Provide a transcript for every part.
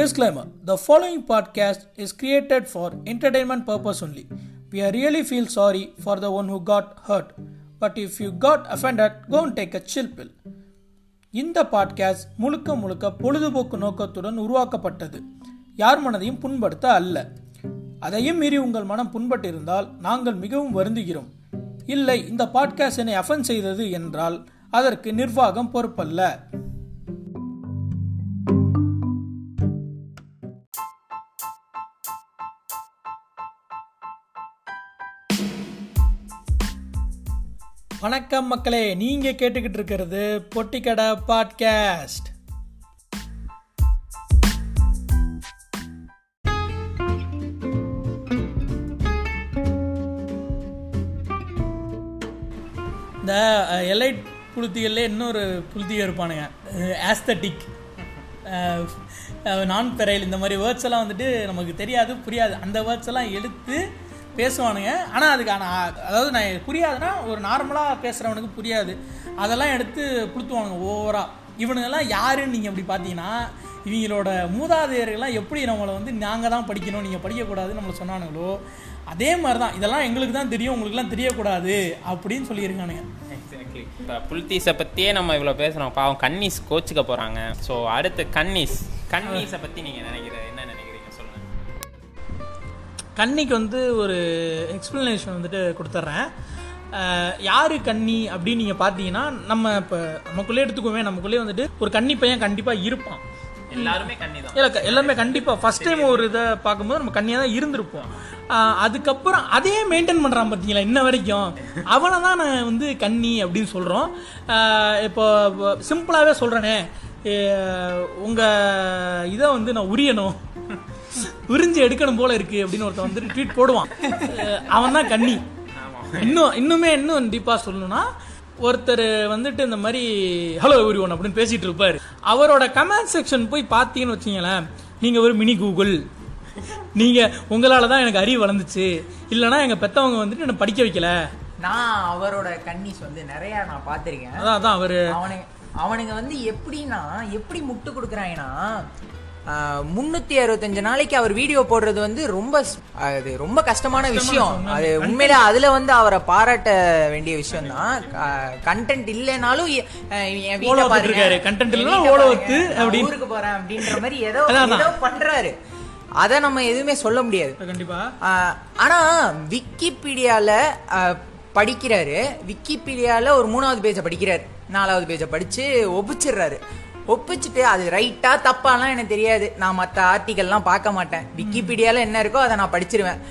Disclaimer The following podcast is created for entertainment purpose only. We are really feel sorry for the one who got hurt. But if you got offended, go and take a chill pill. இந்த podcast முழுக்க முழுக்க பொழுதுபோக்கு நோக்கத்துடன் உருவாக்கப்பட்டது யார் மனதையும் புண்படுத்த அல்ல அதையும் மீறி உங்கள் மனம் புண்பட்டிருந்தால் நாங்கள் மிகவும் வருந்துகிறோம் இல்லை இந்த பாட்காஸ்ட் என்னை அஃபன் செய்தது என்றால் அதற்கு நிர்வாகம் பொறுப்பல்ல வணக்கம் மக்களே நீங்க கேட்டுக்கிட்டு இருக்கிறது பொட்டிக்கடை பாட்காஸ்ட். இந்த எலைட் புளுத்திகளில் இன்னொரு புளுத்திக இருப்பானுங்க. ஆஸ்தட்டிக் நான் பெறையில் இந்த மாதிரி வேர்ட்ஸ் எல்லாம் வந்துட்டு நமக்கு தெரியாது புரியாது. அந்த வேர்ட்ஸ் எல்லாம் எடுத்து பேசுவானுங்க. ஆனால் அதுக்கான அதாவது நான் புரியாதுன்னா ஒரு நார்மலாக பேசுகிறவனுக்கு புரியாது. அதெல்லாம் எடுத்து புளுத்துவானுங்க ஓவராக இவனுங்கெல்லாம் யாருன்னு நீங்கள் அப்படி பார்த்தீங்கன்னா இவங்களோட மூதாதையர்கள்லாம் எப்படி நம்மளை வந்து நாங்கள் தான் படிக்கணும் நீங்கள் படிக்கக்கூடாதுன்னு நம்மளை சொன்னானுங்களோ அதே மாதிரி தான் இதெல்லாம் எங்களுக்கு தான் தெரியும் உங்களுக்குலாம் தெரியக்கூடாது அப்படின்னு சொல்லியிருக்கானுங்க. எக்ஸாக்ட்லி இப்போ புல்தீஸை பற்றியே நம்ம இவ்வளோ பேசுகிறோம் பாவம் கன்னிஸ் கோச்சுக்க போகிறாங்க ஸோ அடுத்து கன்னிஸ். கன்னிஸை பற்றி நீங்கள் நினைக்கிறீங்க? கன்னிக்கு வந்து ஒரு எக்ஸ்ப்ளனேஷன் வந்துட்டு கொடுத்துட்றேன் யார் கன்னி அப்படின்னு நீங்கள் பார்த்தீங்கன்னா நம்ம இப்போ நமக்குள்ளே எடுத்துக்கோமே நமக்குள்ளே வந்துட்டு ஒரு கன்னி பையன் கண்டிப்பாக இருப்பான். எல்லாருமே கன்னி தான். இல்லை எல்லாமே கண்டிப்பாக ஃபர்ஸ்ட் டைம் ஒரு இதை பார்க்கும்போது நம்ம கன்னியாக தான் இருந்திருப்போம். அதுக்கப்புறம் அதே மெயின்டைன் பண்ணுறான் பார்த்தீங்களா இன்ன வரைக்கும்? அவனை தான் நான் வந்து கன்னி அப்படின்னு சொல்கிறோம் இப்போ சிம்பிளாகவே சொல்கிறேனே உங்கள் இதை வந்து நான் உரியணும். உறிஞ்சு எடுக்கணும் போல இருக்கு அப்படின்னு ஒருத்தன் வந்துட்டு ட்வீட் போடுவான். அவன் தான் கன்னி. இன்னும் இன்னுமே இன்னும் டீப்பா சொல்லணும்னா ஒருத்தர் வந்துட்டு இந்த மாதிரி ஹலோ ஒன் அப்படின்னு பேசிட்டு இருப்பாரு. அவரோட கமெண்ட் செக்ஷன் போய் பார்த்தீங்கன்னு வச்சீங்களேன் நீங்க ஒரு மினி கூகுள் நீங்க உங்களால தான் எனக்கு அறிவு வளர்ந்துச்சு. இல்லைன்னா எங்க பெத்தவங்க வந்துட்டு என்ன படிக்க வைக்கல. நான் அவரோட கன்னிஸ் வந்து நிறைய நான் பார்த்திருக்கேன். அதான் அதான் அவரு. அவனுங்க அவனுங்க வந்து எப்படின்னா எப்படி முட்டு கொடுக்குறாங்கன்னா முன்னூத்தி அறுபத்தஞ்சு நாளைக்கு அவர் வீடியோ போடுறது வந்து ரொம்ப அது ரொம்ப கஷ்டமான விஷயம். அது உண்மையில அதுல வந்து அவரை பாராட்ட வேண்டிய விஷயம் தான் கண்டென்ட் இல்லைனாலும் என் வீட்டை பாருங்க. ஊருக்கு போறேன் அப்படின்ற மாதிரி ஏதோ. ஏதோ பண்றாரு. அதை நம்ம எதுவுமே சொல்ல முடியாது. ஆனா விக்கிபீடியால ஆஹ், படிக்கிறாரு. விக்கிபீடியால ஒரு மூணாவது பேஜை படிக்கிறாரு. நாலாவது பேஜை படிச்சு ஒப்பிச்சிடுறாரு. ஒப்பிச்சுட்டு அது ரைட்டா தப்பாலாம் எனக்கு தெரியாது. நான் மற்ற ஆர்டிகல்லாம் பார்க்க மாட்டேன். விக்கிபீடியால என்ன இருக்கோ அதை நான் படிச்சிருவேன்.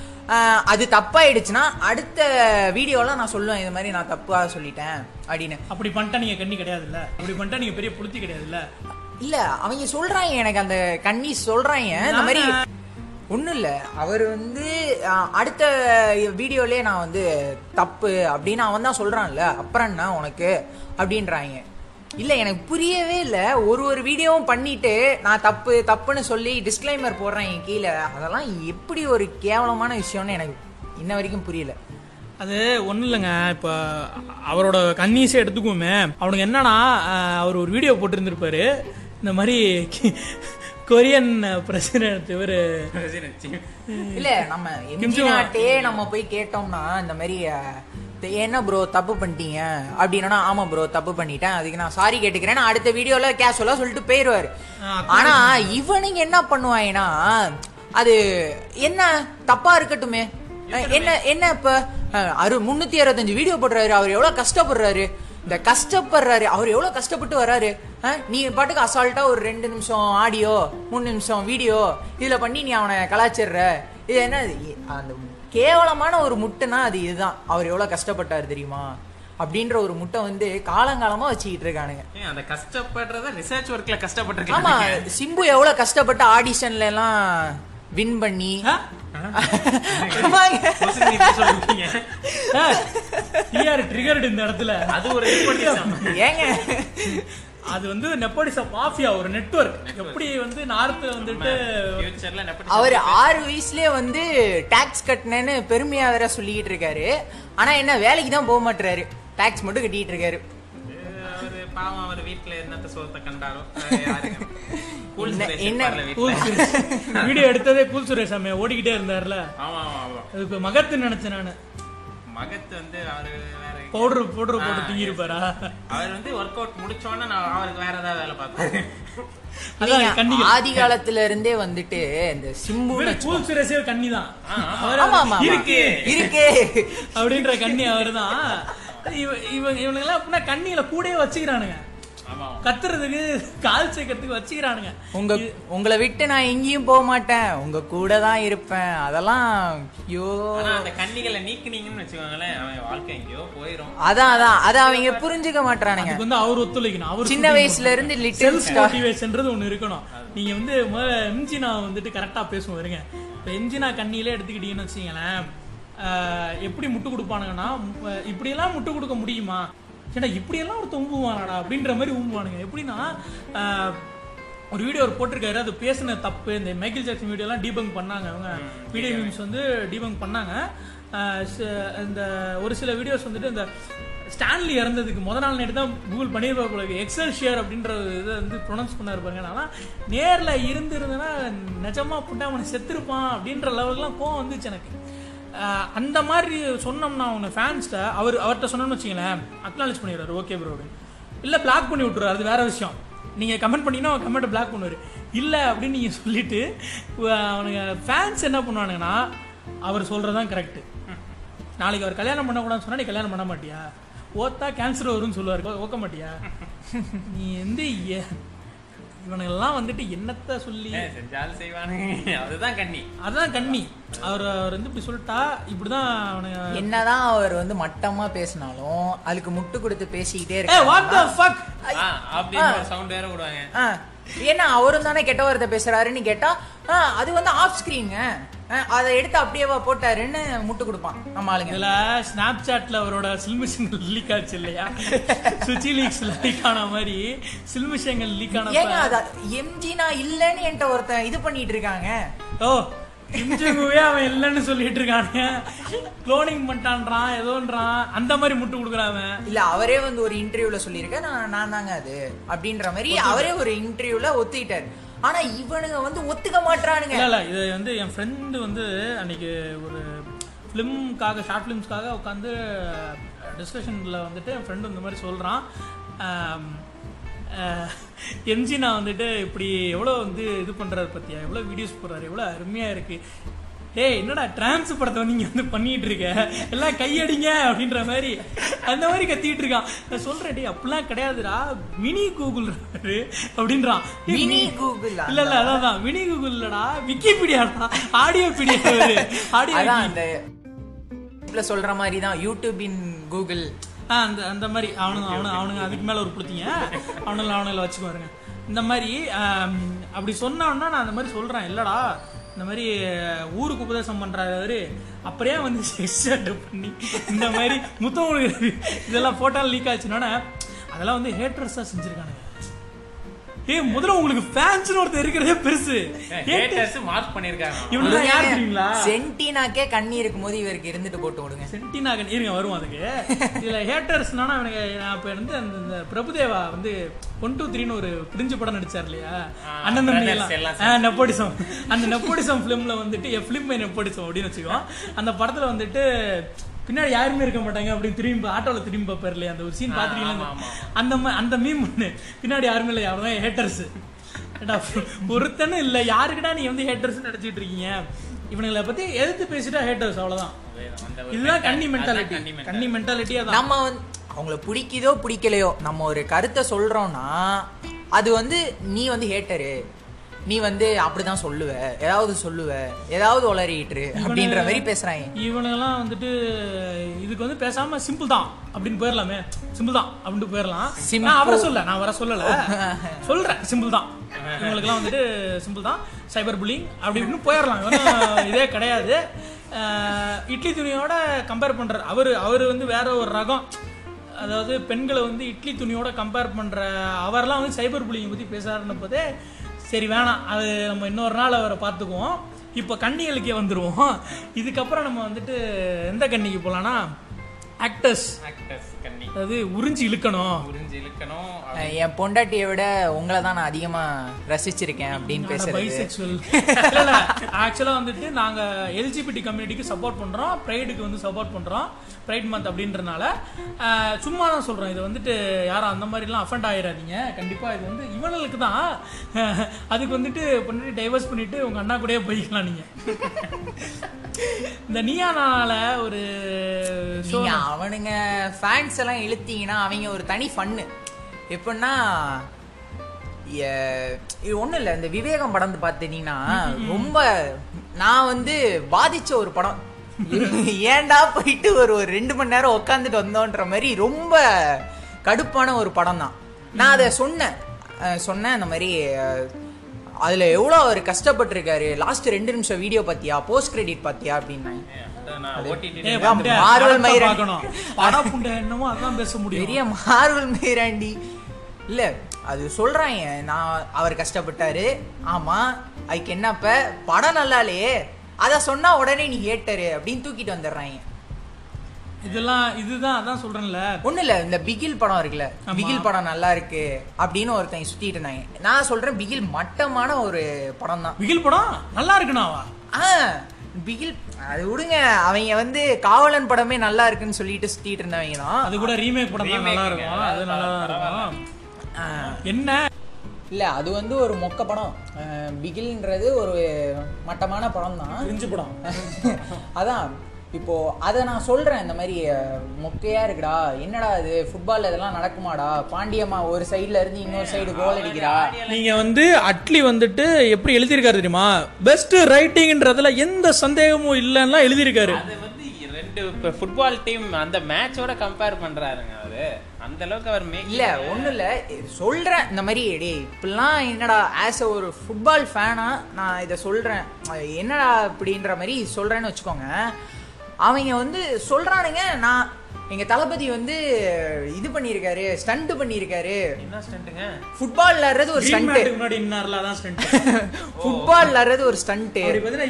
அது தப்பாயிடுச்சுன்னா அடுத்த வீடியோலாம் நான் சொல்லுவேன் இது மாதிரி நான் தப்பா சொல்லிட்டேன் அப்படின்னு. அப்படி பண்ணிட்டா நீங்க கண்ணி கிடையாதுல்ல? அப்படி பண்ணிட்டா நீங்க பெரிய புளுத்தி கிடையாதுல்ல? இல்ல அவங்க சொல்றாங்க எனக்கு அந்த கண்ணி சொல்றாங்க. இந்த மாதிரி ஒண்ணும் இல்ல. அவர் வந்து அடுத்த வீடியோலயே நான் வந்து தப்பு அப்படின்னு அவன் தான் சொல்றான்ல. அப்புறம் என்ன உனக்கு? அப்படின்றாங்க. இல்ல எனக்கு புரியவே இல்ல. ஒரு ஒரு வீடியோவும் பண்ணிட்டு நான் தப்பு தப்புன்னு சொல்லி டிஸ்க்ளைமர் போடுறேன் என் கீழே. அதெல்லாம் எப்படி ஒரு கேவலமான விஷயம்னு எனக்கு இன்ன வரைக்கும் புரியல. அது ஒன்றும் இல்லைங்க. இப்போ அவரோட கன்னீஸை எடுத்துக்குவோமே. அவனுக்கு என்னன்னா அவர் ஒரு வீடியோ போட்டிருந்திருப்பாரு. இந்த மாதிரி கொரியன் பிரசிடென்ட் இவர். இல்ல நம்ம எம்ஜி நாட்டே நம்ம போய் கேட்டோம்னா இந்த மாதிரி என்ன ப்ரோ தப்பு பண்ணிட்டீங்க. அப்படின்னா ஆமா ப்ரோ தப்பு பண்ணிட்டேன். அதுக்கு நான் சாரி கேட்டுக்கிறேன். அடுத்த வீடியோல கேஷுவலா சொல்லிட்டு போயிருவாரு. ஆனா இவனுங்க என்ன பண்ணுவாங்கன்னா அது என்ன தப்பா இருக்கட்டுமே. என்ன என்ன இப்ப? அறு முன்னூத்தி அறுபத்தஞ்சு வீடியோ போடுறாரு. அவர் எவ்வளவு கஷ்டப்படுறாரு. இந்த கஷ்டப்படுறாரு. அவர் எவ்வளவு கஷ்டப்பட்டு வராரு. நீ பாட்டுக்கு அசால்ட்டா ஒரு ரெண்டு நிமிஷம் ஆடியோ மூணு நிமிஷம் வீடியோ இதுல பண்ணி நீ அவனை கலாச்சிடுற. இது என்ன? அந்த கேவலமான ஒரு முட்டைனா அது இதுதான். அவர் எவ்வளவு கஷ்டப்பட்டாரு தெரியுமா? அப்படின்ற ஒரு முட்டை வந்து காலங்காலமா வச்சுக்கிட்டு இருக்கானுங்க. அந்த கஷ்டப்படுறத ரிசர்ச் ஒர்க்கில் ஆமா கஷ்டப்பட்டிருக்காங்க. சிம்பு எவ்வளவு கஷ்டப்பட்டு ஆடிஷன்ல எல்லாம் வின் பண்ணி. இந்த இடத்துல. அது ஒரு. ஏங்க. அது வந்து நெப்போடிசம் மாஃபியா ஒரு நெட்வொர்க். எப்படி வந்து நார்த்து வந்துட்டு அவர் ஆறு வயசுலயே வந்து டாக்ஸ் கட்டினேன்னு பெருமையா வேற சொல்லிக்கிட்டு இருக்காரு. ஆனா என்ன வேலைக்கு தான் போக மாட்டாரு டாக்ஸ் மட்டும் கட்டிட்டு இருக்காரு. அவரு பாவம் அவர் வீட்டுல என்னத்த சோத்தை கண்டாரோ? வீடியோ எடுத்ததே கூல் சுரேஷ் ஓடிக்கிட்டே இருந்தார்ல. மகத்து நினைச்சேன் நானு. மகத்து வந்து அவரு வேற பவுடர் பவுடர் போட்டு தூங்கியிருப்பாரா அவர் வந்து ஒர்க் அவுட் முடிச்சோடனே நான் அவருக்கு வேற ஏதாவது வேலை பார்ப்பேன். ஆதி காலத்துல இருந்தே வந்துட்டு இந்த இவரு கூல் சுரேஷே கன்னி தான். இருக்கு. இருக்கே. அப்படின்ற கண்ணி அவர்தான். இவ இவங்க இவனுங்கெல்லாம் அப்படின்னா கண்ணியில கூடயே வச்சுக்கிறானுங்க. கத்துறதுக்கு கால் சேர்க்கறதுக்கு வச்சுக்கிறானுங்க. உங்க உங்களை விட்டு நான் எங்கேயும் போக மாட்டேன். உங்க கூட தான் இருப்பேன். அதெல்லாம் ஐயோ. ஆனா அந்த கண்ணிகளை நீக்குனீங்கன்னு வச்சுக்கோங்களேன் அவன் வாழ்க்கை எங்கேயோ போயிரும். அதான் அதான். அத அவங்க புரிஞ்சுக்க மாட்டானுங்க அதுக்கு வந்து அவர் ஒத்துழைக்கணும். அவர் சின்ன வயசுல இருந்து லிட்டில் செல்ஃப் மோட்டிவேஷன்ன்றது ஒண்ணு இருக்கணும். நீங்க வந்து முதல்ல எம்ஜினா வந்துட்டு கரெக்டா பேசுவோம் வருங்க இப்போ எம்ஜினா கண்ணியிலே எடுத்துக்கிட்டீங்கன்னு வச்சுங்களேன் ஆஹ் எப்படி முட்டு கொடுப்பானுங்கன்னா இப்படியெல்லாம் முட்டு கொடுக்க முடியுமா? ஏன்னா இப்படியெல்லாம் ஒருத்தன் ஊம்புவானாடா அப்படின்ற மாதிரி ஊம்புவானுங்க எப்படின்னா ஒரு வீடியோ அவர் போட்டிருக்காரு அது பேசின தப்பு இந்த மைக்கேல் ஜாக்சன் வீடியோலாம் டீபங்க் பண்ணாங்க அவங்க. வீடியோ மீம்ஸ் வந்து டீபங்க் பண்ணாங்க. இந்த ஒரு சில வீடியோஸ் வந்துட்டு இந்த ஸ்டான்லி இறந்ததுக்கு முத நாள் நேற்று தான் கூகுள் பண்ணியிருப்பாரு போல எக்ஸல் ஷேர் அப்படின்ற ஒரு இதை வந்து ப்ரொனவுன்ஸ் பண்ணாரு பாருங்க. ஆனால் நேரில் இருந்திருந்தேன்னா நிஜமா புட்டா அவனை செத்துருப்பான் அப்படின்ற லெவலுக்குலாம் கோவம் வந்துச்சு எனக்கு. அந்த மாதிரி சொன்னோம்னா அவங்க ஃபேன்ஸ்ட்ட அவர் அவர்கிட்ட சொன்னோம்னு வச்சிங்களேன் அக்னாலேஜ் பண்ணிடுறாரு. ஓகே ப்ரோ அப்படின்னு. இல்லை பிளாக் பண்ணி விட்ருவாரு அது வேற விஷயம். நீங்கள் கமெண்ட் பண்ணீங்கன்னா அவன் கமெண்ட்டை பிளாக் பண்ணுவார். இல்லை அப்படின்னு நீங்கள் சொல்லிட்டு அவனுங்க ஃபேன்ஸ் என்ன பண்ணுவானுங்கன்னா அவர் சொல்கிறது தான் கரெக்டு நாளைக்கு அவர் கல்யாணம் பண்ணக்கூடாதுன்னு சொன்னால் நீ கல்யாணம் பண்ண மாட்டியா? ஓத்தா கேன்சர் வரும்னு சொல்லுவார். ஓக்க மாட்டியா? நீ வந்து இவனுங்கெல்லாம் வந்துட்டு என்னத்த சொல்லி செஞ்சாலும் செய்வானுங்க அதுதான் கண்ணி. அதான் கண்ணி. அவர் அவர் வந்து இப்படி சொல்லிட்டா இப்படிதான் அவனுங்க என்னதான் அவர் வந்து மட்டமா பேசினாலும் அதுக்கு முட்டு கொடுத்து பேசிக்கிட்டே ஏ வாட் த இருக்காங்க ஃபக் ஆ, அப்படின்னு ஒரு சவுண்ட் வேற விடுவாங்க. ஏன்னா அவரும் தானே கெட்ட வார்த்தை பேசுறாருன்னு கேட்டா அது வந்து ஆஃப் ஸ்கிரீங்க அதை எடுத்து அப்படியேவா போட்டாருன்னு முட்டு கொடுப்பான் நம்ம ஆளுங்க. இதுல ஸ்னாப் சாட்ல அவரோட சில்மிஷங்கள் லீக் ஆச்சு இல்லையா? சுச்சி லீக்ஸ் லீக் ஆன மாதிரி சில்மிஷங்கள் லீக் ஏங்க ஆனப்ப அத எம்ஜினா இல்லன்னு என்கிட்ட ஒருத்தன் இது பண்ணிட்டு இருக்காங்க. ஓ கிம்ஜங்குவே அவன் இல்லைன்னு சொல்லிட்டு இருக்கானுங்க குளோனிங் பண்ணிட்டான்றான் ஏதோன்றான். அந்த மாதிரி முட்டு கொடுக்குறான் அவன். இல்ல அவரே வந்து ஒரு இன்டர்வியூல சொல்லியிருக்க நான் நான் தாங்க அது. அப்படின்ற மாதிரி அவரே ஒரு இன்டர்வியூல ஒத்துக்கிட்டாரு. ஆனா இவனுங்க வந்து ஒத்துக்க மாட்டானுங்க இல்ல இல்ல இது வந்து என் ஃப்ரெண்டு வந்து அன்னைக்கு ஒரு ஃபிலிம்காக ஷார்ட் ஃபிலிம்ஸ்க்காக உட்காந்து டிஸ்கஷனில் வந்துட்டு என் ஃப்ரெண்டு இந்த மாதிரி சொல்கிறான் எம்ஜி நான் வந்துட்டு இப்படி எவ்வளோ வந்து இது பண்ணுறாரு பத்தியா? எவ்வளோ வீடியோஸ் போடுறாரு? எவ்வளோ அருமையாக இருக்குது ஏய் என்னடா டிரான்ஸ் படத்தை நீங்க வந்து பண்ணிட்டு இருக்க? எல்லாம் கையடிங்க அப்படின்ற மாதிரி அந்த மாதிரி கத்திட்டு இருக்கான். நான் சொல்றேன் டேய் அப்படிலாம் கிடையாதுடா. மினி கூகுள் அப்படின்றான். மினி கூகுள் இல்ல இல்ல அதான் மினி கூகுள் இல்லடா. விக்கிபீடியாடா. ஆடியோ பீடியா ஆடியோ அந்த சொல்ற மாதிரி தான் யூடியூபின் கூகுள் அந்த அந்த மாதிரி. அவனுங்க அவனு அவனுங்க அதுக்கு மேல ஒரு புளுத்திங்க அவனுங்களை அவனுங்களை வச்சுக்குவாருங்க இந்த மாதிரி அப்படி சொன்னான்னா நான் அந்த மாதிரி சொல்றேன். இல்லடா இந்த மாதிரி ஊருக்கு உபதேசம் பண்றாரு அவரு. அப்படியே வந்து செக்ஷாட் பண்ணி இந்த மாதிரி முத்தம் இதெல்லாம் போட்டோ லீக் ஆச்சுன்னா அதெல்லாம் வந்து ஹேட்டர்ஸா செஞ்சிருக்கானுங்க. ஏய் முதல்ல உங்களுக்கு ஃபேன்ஸ்னு ஒருத்தர் இருக்கிறதே பெருசு. ஹேட்டர்ஸ் மார்க் பண்ணிருக்காங்க இவனுங்க யார் தெரியுங்களா? சென்டினாக்கே கண்ணி இருக்கும்போது இவருக்கு இருந்துட்டு போட்டு விடுங்க. சென்டினாகன் இருங்க வருவோம் அதுக்கு. இதுல ஹேட்டர்ஸ்னா எனக்கு நான் இப்ப வந்து அந்த பிரபுதேவா வந்து ஒன் டூ த்ரீன்னு ஒரு பிரிஞ்சு படம் நடிச்சார் இல்லையா? அண்ணன் தம்பி brothers எல்லாம். எல்லாம் நெப்போடிசம் அந்த நெப்போடிசம் ஃபிலிம்ல வந்துட்டு எ ஃபிலிம் நெப்போடிசம் அப்படின்னு வச்சுக்கோ. அந்த படத்துல வந்துட்டு பின்னாடி யாருமே இருக்க மாட்டாங்க அப்படின்னு திரும்பி ஆட்டோல திரும்பி பார்ப்பாரு இல்லையா? அந்த ஒரு சீன் ஆமா. அந்த அந்த மீம் ஒண்ணு. பின்னாடி யாருமே இல்லை யாரும் ஹேட்டர்ஸ் ஒருத்தனும் இல்ல யாருக்குடா நீ வந்து ஹேட்டர்ஸ் நினைச்சிட்டு இருக்கீங்க? இவனுங்களை பத்தி எதிர்த்து பேசிட்டா ஹேட்டர்ஸ் அவ்வளவுதான். இதுதான் mentality. மென்டாலிட்டி. கன்னி மென்டாலிட்டி அதான். நம்ம வந்து அவங்கள பிடிக்குதோ பிடிக்கலையோ நம்ம ஒரு கருத்தை சொல்றோம்னா அது வந்து நீ வந்து ஹேட்டரு நீ வந்து அப்படிதான் சொல்லுவ. ஏதாவது சொல்லுவ. ஏதாவது உளறிட்டு அப்படின்ற மாதிரி பேசுறாங்க. இவனுங்கெல்லாம் வந்துட்டு இதுக்கு வந்து பேசாம சிம்பிள் தான் அப்படின்னு போயிடலாமே சிம்பிள் தான் அப்படின்ட்டு போயிடலாம். நான் அவரை சொல்ல நான் வர சொல்லல. சொல்றேன். சிம்பிள் தான். இவங்களுக்குலாம் வந்துட்டு சிம்பிள் தான். சைபர் புல்லிங் அப்படி இப்படின்னு போயிடலாம் இதே கிடையாது. இட்லி துணியோட கம்பேர் பண்ற அவர் அவர் வந்து வேற ஒரு ரகம். அதாவது பெண்களை வந்து இட்லி துணியோட கம்பேர் பண்ற அவர்லாம் வந்து சைபர் புல்லிங்கை பத்தி பேசாருன்னு போதே சரி வேணாம். அது நம்ம இன்னொரு நாள் அவரை பார்த்துக்குவோம். இப்போ கன்னிகளுக்கே வந்துடுவோம் இதுக்கப்புறம் நம்ம வந்துட்டு எந்த கன்னிக்கு போகலான்னா ஆக்டர்ஸ் ஆக்டர்ஸ் கன்னி அதாவது உறிஞ்சி இழுக்கணும். புரிஞ்சு இழுக்கணும். என் பொண்டாட்டியை விட உங்களை தான் நான் அதிகமா ரசிச்சிருக்கேன் அப்படின்னு பேசுறது. ஆக்சுவலா வந்துட்டு நாங்க எல்ஜிபிடி கம்யூனிட்டிக்கு சப்போர்ட் பண்றோம். ப்ரைடுக்கு வந்து சப்போர்ட் பண்றோம். ப்ரைட் மந்த் அப்படின்றனால. சும்மா தான் சொல்றோம் இது வந்துட்டு யாரும் அந்த மாதிரிலாம் அஃபெண்ட் ஆயிடாதீங்க கண்டிப்பா இது வந்து இவனுக்கு தான். அதுக்கு வந்துட்டு பண்ணிட்டு டைவர்ஸ் பண்ணிட்டு உங்க அண்ணா கூடயே போய்க்கலாம் நீங்க. இந்த நீயானால ஒரு show நீங்க ஃபேன்ஸ் எல்லாம் இழுத்தீங்கன்னா அவங்க ஒரு தனி ஃபன்னு எப்படின்னா இது ஒண்ணும் இல்ல இந்த விவேகம் படம் பார்த்தீங்கன்னா ரொம்ப நான் வந்து பாதிச்ச ஒரு படம். ஏன்டா போயிட்டு ஒரு ஒரு ரெண்டு மணி நேரம் உட்காந்துட்டு வந்தோன்ற மாதிரி ரொம்ப கடுப்பான ஒரு படம் தான். நான் அதை சொன்னேன். சொன்னேன் அந்த மாதிரி அதில் அதுல எவ்வளோ அவர் கஷ்டப்பட்டிருக்காரு. லாஸ்ட் ரெண்டு நிமிஷம் வீடியோ பார்த்தியா போஸ்ட் கிரெடிட் பார்த்தியா அப்படின்னாங்க மார்வல் புண்டை என்னமோ அதான் பேச முடியும். பெரிய மார்வல் மேராண்டி. இல்ல அது சொல்றாங்க நான் அவர் கஷ்டப்பட்டாரு. ஆமா அதுக்கு என்னப்ப? படம் நல்லாலே அத சொன்னா உடனே நீ ஹேட்டரு அப்படின்னு தூக்கிட்டு வந்துடுறாங்க இதெல்லாம் இதுதான் அதான் சொல்றேன்ல. ஒண்ணு இல்ல இந்த பிகில் படம் இருக்குல்ல. பிகில் படம் நல்லா இருக்கு அப்படின்னு ஒருத்தன் சுத்திட்டு இருந்தாங்க நான் சொல்றேன் பிகில் மட்டமான ஒரு படம் தான் பிகில் படம்? நல்லா இருக்குனாவா? ஆ. பிகில் அது விடுங்க. அவங்க வந்து காவலன் படமே நல்லா இருக்குன்னு சொல்லிட்டு சுத்திட்டு இருந்தவங்க தான். அது கூட ரீமேக் படம் தான் நல்லா Remake இருக்கும். அது நல்லா இருக்கும். என்ன? இல்ல அது வந்து ஒரு மொக்க படம். பிகில்ன்றது ஒரு மட்டமான படம் தான் படம். அதான். இப்போ அதை நான் சொல்றேன் இந்த மாதிரி அஹ், மொக்கையா இருக்குடா என்னடா இது ஃபுட்பால்ல இதெல்லாம் நடக்குமாடா பாண்டியம்மா ஒரு சைடுல இருந்து இன்னொரு சைடு கோல் அடிக்கிறா. நீங்க வந்து அட்லி வந்துட்டு எப்படி எழுதியிருக்காரு தெரியுமா? பெஸ்ட் ரைட்டிங்ன்றதுல எந்த சந்தேகமும் இல்லைன்னா எழுதியிருக்காரு. அது வந்து ரெண்டு இப்போ ஃபுட்பால் டீம் அந்த மேட்சோட கம்பேர் பண்றாருங்க அவரு. அந்த அளவுக்கு அவர் மேக் இல்ல ஒண்ணும் இல்ல. சொல்றேன் இந்த மாதிரி டேய் இப்படிலாம் என்னடா ஆஸ் அ ஒரு ஃபுட்பால் ஃபேனா நான் இதை சொல்றேன். அஹ் என்னடா இப்படின்ற மாதிரி சொல்றேன்னு வச்சுக்கோங்க. அவங்க வந்து சொல்றானுங்க நான் எங்க தளபதி வந்து இது பண்ணியிருக்காரு ஸ்டண்ட் பண்ணியிருக்காரு. என்ன ஸ்டண்ட்டுங்க ஃபுட்பால் விளையாடுறது ஒரு ஸ்டண்ட் முன்னாடி இன்னார்ல அதான் ஸ்டண்ட் ஃபுட்பால் விளையாடுறது ஒரு ஸ்டண்ட்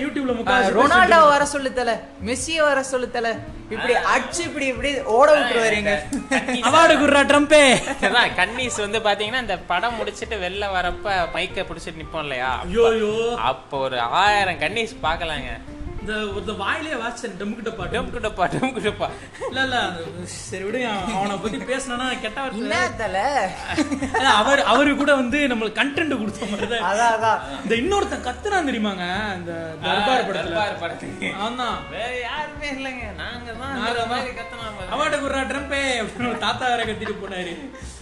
யூடியூப்ல முக்கால் ரொனால்டோ வர சொல்லுத்தல மெஸ்ஸிய வர சொல்லுத்தல இப்படி அடிச்சு இப்படி இப்படி ஓட விட்டுருவாரு எங்க. அவார்டு குர்ரா ட்ரம்பே அதான் கன்னிஸ் வந்து பாத்தீங்கன்னா இந்த படம் முடிச்சிட்டு வெளில வரப்ப மைக்க பிடிச்சிட்டு நிப்போம் இல்லையா? ஐயோ ஐயோ அப்போ ஒரு ஆயிரம் கன்னிஸ் பார்க்கலாங்க. இந்த இந்த வாயிலே வாசன் டம்கிட்ட பாட்டு. டும் குடுப்பா டும் குடுப்பா இல்ல இல்ல சரி விடுங்க அவன் பத்தி பேசினா கெட்ட வார்த்தை. அவர் அவரு கூட வந்து நம்மளுக்கு கண்டென்ட் கொடுத்த மாதிரி தான் அதான் அதான். இந்த இன்னொருத்தன் கத்துனான் தெரியுமாங்க? இந்த தர்பார் படத்துல. தர்பார் படத்துக்கு. ஆமா வேற யாருமே இல்லைங்க. நாங்க தான் நாங்க. மாதிரி கத்தனா. அவார்டு குர்ரா ட்ரம்பே அப்படின்னு தாத்தா வேற கத்திட்டு போனாரு.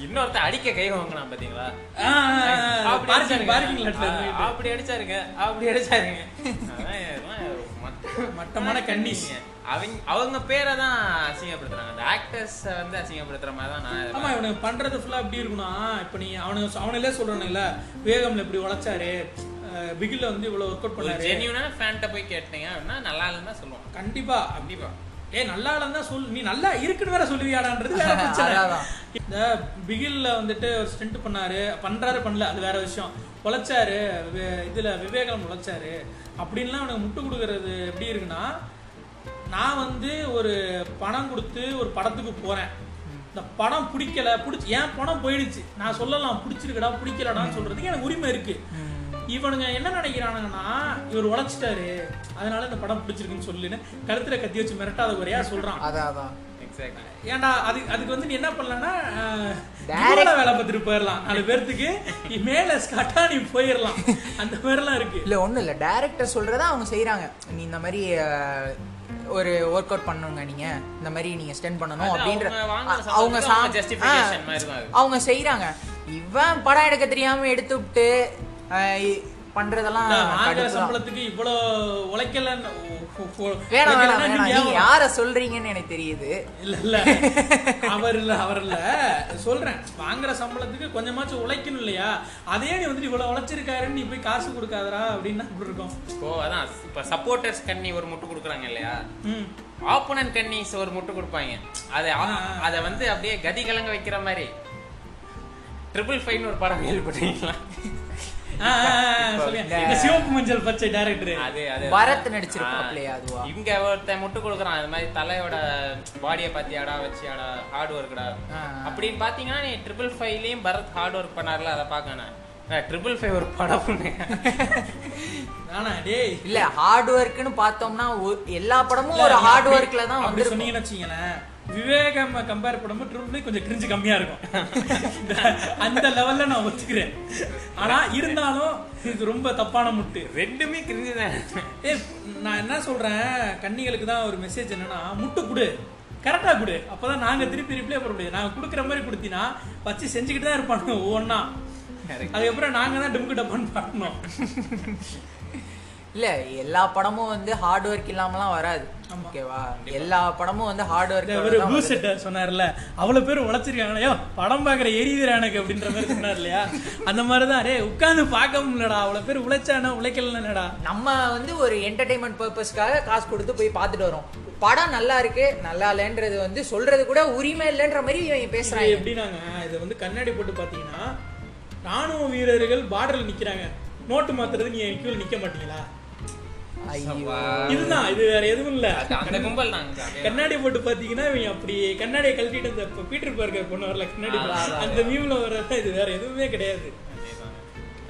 இன்னொருத்த அடிக்க கை வாங்கினா பாத்தீங்களா? அப்படி பார்க்கிங் அடிச்சாருங்க. அப்படி அடிச்சாருங்க. அப்படி அடிச்சாருங்க. மட்டமான கன்னிஸ். அவங்க அவங்க பேரை தான் அசிங்கப்படுத்துறாங்க. அந்த ஆக்டர்ஸ் வந்து அசிங்கப்படுத்துற மாதிரி தான் நான் ஆமா இவனுக்கு பண்றது ஃபுல்லா எப்படி இருக்கும்னா இப்ப நீ அவனுக்கு அவனிலே சொல்றானுங்கள வேகம்ல இப்படி உழைச்சாரு பிகில்ல வந்து இவ்வளவு ஒர்க் அவுட் பண்ணாரு ஜென்யூனான ஃபேன்ட்ட போய் கேட்டீங்க அப்படின்னா நல்லா இல்லைன்னு தான் சொல்லுவோம் கண்டிப்பா. கண்டிப்பா. ஏ நல்லா தான் சொல் நீ நல்லா இருக்குன்னு வேற சொல்லுவியாடான்றது வேற பிரச்சனை. இந்த பிகில்ல வந்துட்டு ஒரு ஸ்டென்ட் பண்ணாரு பண்றாரு பண்ணல அது வேற விஷயம். உழைச்சாரு இதுல விவேகம் உழைச்சாரு அப்படின்லாம் அவனுக்கு முட்டு கொடுக்கறது எப்படி இருக்குன்னா நான் வந்து ஒரு பணம் கொடுத்து ஒரு படத்துக்கு போறேன். இந்த படம் பிடிக்கல பிடிச்சி ஏன் படம் போயிடுச்சு. நான் சொல்லலாம் பிடிச்சிருக்கடா பிடிக்கலடான்னு சொல்றதுக்கு எனக்கு உரிமை இருக்கு. இவனுங்க என்ன நினைக்கிறானுங்கன்னா இவர் உழைச்சிட்டாரு. அதனால இந்த படம் பிடிச்சிருக்குன்னு சொல்லுன்னு கழுத்துல கத்தி வச்சு மிரட்டாத குறையா சொல்றான். அதான் ஏன்டா அது அதுக்கு வந்து நீ என்ன பண்ணலன்னா வேலை பார்த்துட்டு போயிடலாம். நாலு பேர்த்துக்கு மேல ஸ்கட்டா நீ போயிடலாம். அந்த மாதிரிலாம் இருக்கு. இல்ல ஒண்ணும் இல்ல. டைரக்டர் சொல்றத அவங்க செய்றாங்க. நீ இந்த மாதிரி ஒரு ஒர்க் அவுட் பண்ணுங்க நீங்க. இந்த மாதிரி நீங்க ஸ்டெண்ட் பண்ணணும் அப்படின்ற அவங்க அவங்க சம்பளத்துக்கு சா- அவங்க justification ஆ, மாதிரி தான் அது. அவங்க செய்றாங்க. இவன் படம் எடுக்க தெரியாம எடுத்து விட்டு பண்றதெல்லாம் வாங்குற. சம்பளத்துக்கு இவ்வளவு ஒ- வேணாம் வேணாம் நீங்க யார சொல்றீங்கன்னு எனக்கு தெரியுது. இல்ல இல்ல. அவர் இல்ல அவர் இல்ல. சொல்றேன். வாங்குற சம்பளத்துக்கு கொஞ்சமாச்சும் உழைக்கணும் இல்லையா? அதே நீ வந்துட்டு இவ்வளவு உழைச்சிருக்காருன்னு நீ போய் காசு கொடுக்காதடா அப்படின்னு அப்படி இருக்கும். இப்போ அதான் இப்ப சப்போர்ட்டர்ஸ் கண்ணி ஒரு முட்டு கொடுக்குறாங்க இல்லையா. ஆப்போனன்ட் கன்னிஸ் ஒரு முட்டு கொடுப்பாங்க. அதை அதை வந்து அப்படியே கதி கலங்க வைக்கிற மாதிரி. ட்ரிபிள் ஃபைவ்னு ஒரு படம் கேள்விப்பட்டீங்களா சிவப்பு மஞ்சள் பச்சை டைரக்டர் அது அது பரத் நடிச்சிருப்பாப்லையா அதுவா? இங்க ஒருத்தன் முட்டு கொடுக்குறான். அது மாதிரி தலையோட பாடியை பாத்தியாடா வச்சியாடா ஹார்ட் ஒர்க்டா. அப்படின்னு பாத்தீங்கன்னா நீ ட்ரிபிள் ஃபைவ்லயும் பரத் ஹார்ட் ஒர்க் பண்ணார்ல அதை பார்க்கணும் ட்ரிபிள் ஃபைவ் ஒரு படம் ஒண்ணு. ஆனா டேய். இல்ல ஹார்ட் ஒர்க்னு பார்த்தோம்னா எல்லா படமும் ஒரு ஹார்ட் ஒர்க்ல தான் வந்து சொன்னீங்கன்னு வச்சீங்களேன் விவேகம் கம்பேர் பண்ணும்போது ட்ரிபிள் கொஞ்சம் கிரிஞ்சு கம்மியா இருக்கும். அந்த லெவல்ல நான் ஒத்துக்கிறேன். ஆனா இருந்தாலும் இது ரொம்ப தப்பான முட்டு. ரெண்டுமே கிரிஞ்சுதான் ஏ நான் என்ன சொல்றேன்? கன்னிகளுக்கு தான் ஒரு மெசேஜ் என்னன்னா முட்டு கொடு. கரெக்டா கொடு. அப்பதான் நாங்க திருப்பி ரிப்ளை பண்ண முடியும். நாங்க கொடுக்குற மாதிரி கொடுத்தீங்கன்னா வச்சு செஞ்சுக்கிட்டு தான் இருப்பாங்க ஒவ்வொன்னா. அதுக்கப்புறம் நாங்க தான் டிமுக்கு டப்பான்னு பாடணும் இல்ல எல்லா படமும் வந்து ஹார்ட் ஒர்க் இல்லாமலாம் வராது. ஓகேவா எல்லா படமும் வந்து ஹார்ட் இந்த ஒரு ஒர்க் செட்டர் சொன்னார்ல அவ்வளவு பேர் உழைச்சிருக்காங்க ஐயோ படம் பாக்குற எரியுதுடா எனக்கு அப்படின்ற மாதிரி சொன்னார் இல்லையா? அந்த மாதிரிதான் டேய் உட்கார்ந்து பார்க்க முடியலடா அவ்வளவு பேர் உழைச்சானா உழைக்கலடா நம்ம வந்து ஒரு என்டர்டைன்மெண்ட் பர்பஸ்க்காக காசு கொடுத்து போய் பார்த்துட்டு வரோம். படம் நல்லா இருக்கு நல்லா இல்லைன்றது வந்து சொல்றது கூட உரிமை இல்லைன்ற மாதிரி இவன் பேசுறாங்க. எப்படின்னாங்க இதை வந்து கண்ணாடி போட்டு பாத்தீங்கன்னா ராணுவ வீரர்கள் பார்டர்ல நிக்கிறாங்க. நோட்டு மாத்துறது நீ கியூல நிக்க மாட்டீங்களா? இதுதான் இது வேற எதுவும் இல்ல. அந்த கும்பல் தான் கண்ணாடி போட்டு பாத்தீங்கன்னா இவங்க அப்படி கண்ணாடியை கழட்டிட்டு அந்த பீட்டர் பார்க்கர் பொண்ணு வரல கண்ணாடி. அந்த மீம்ல வர்றது இது வேற எதுவுமே கிடையாது.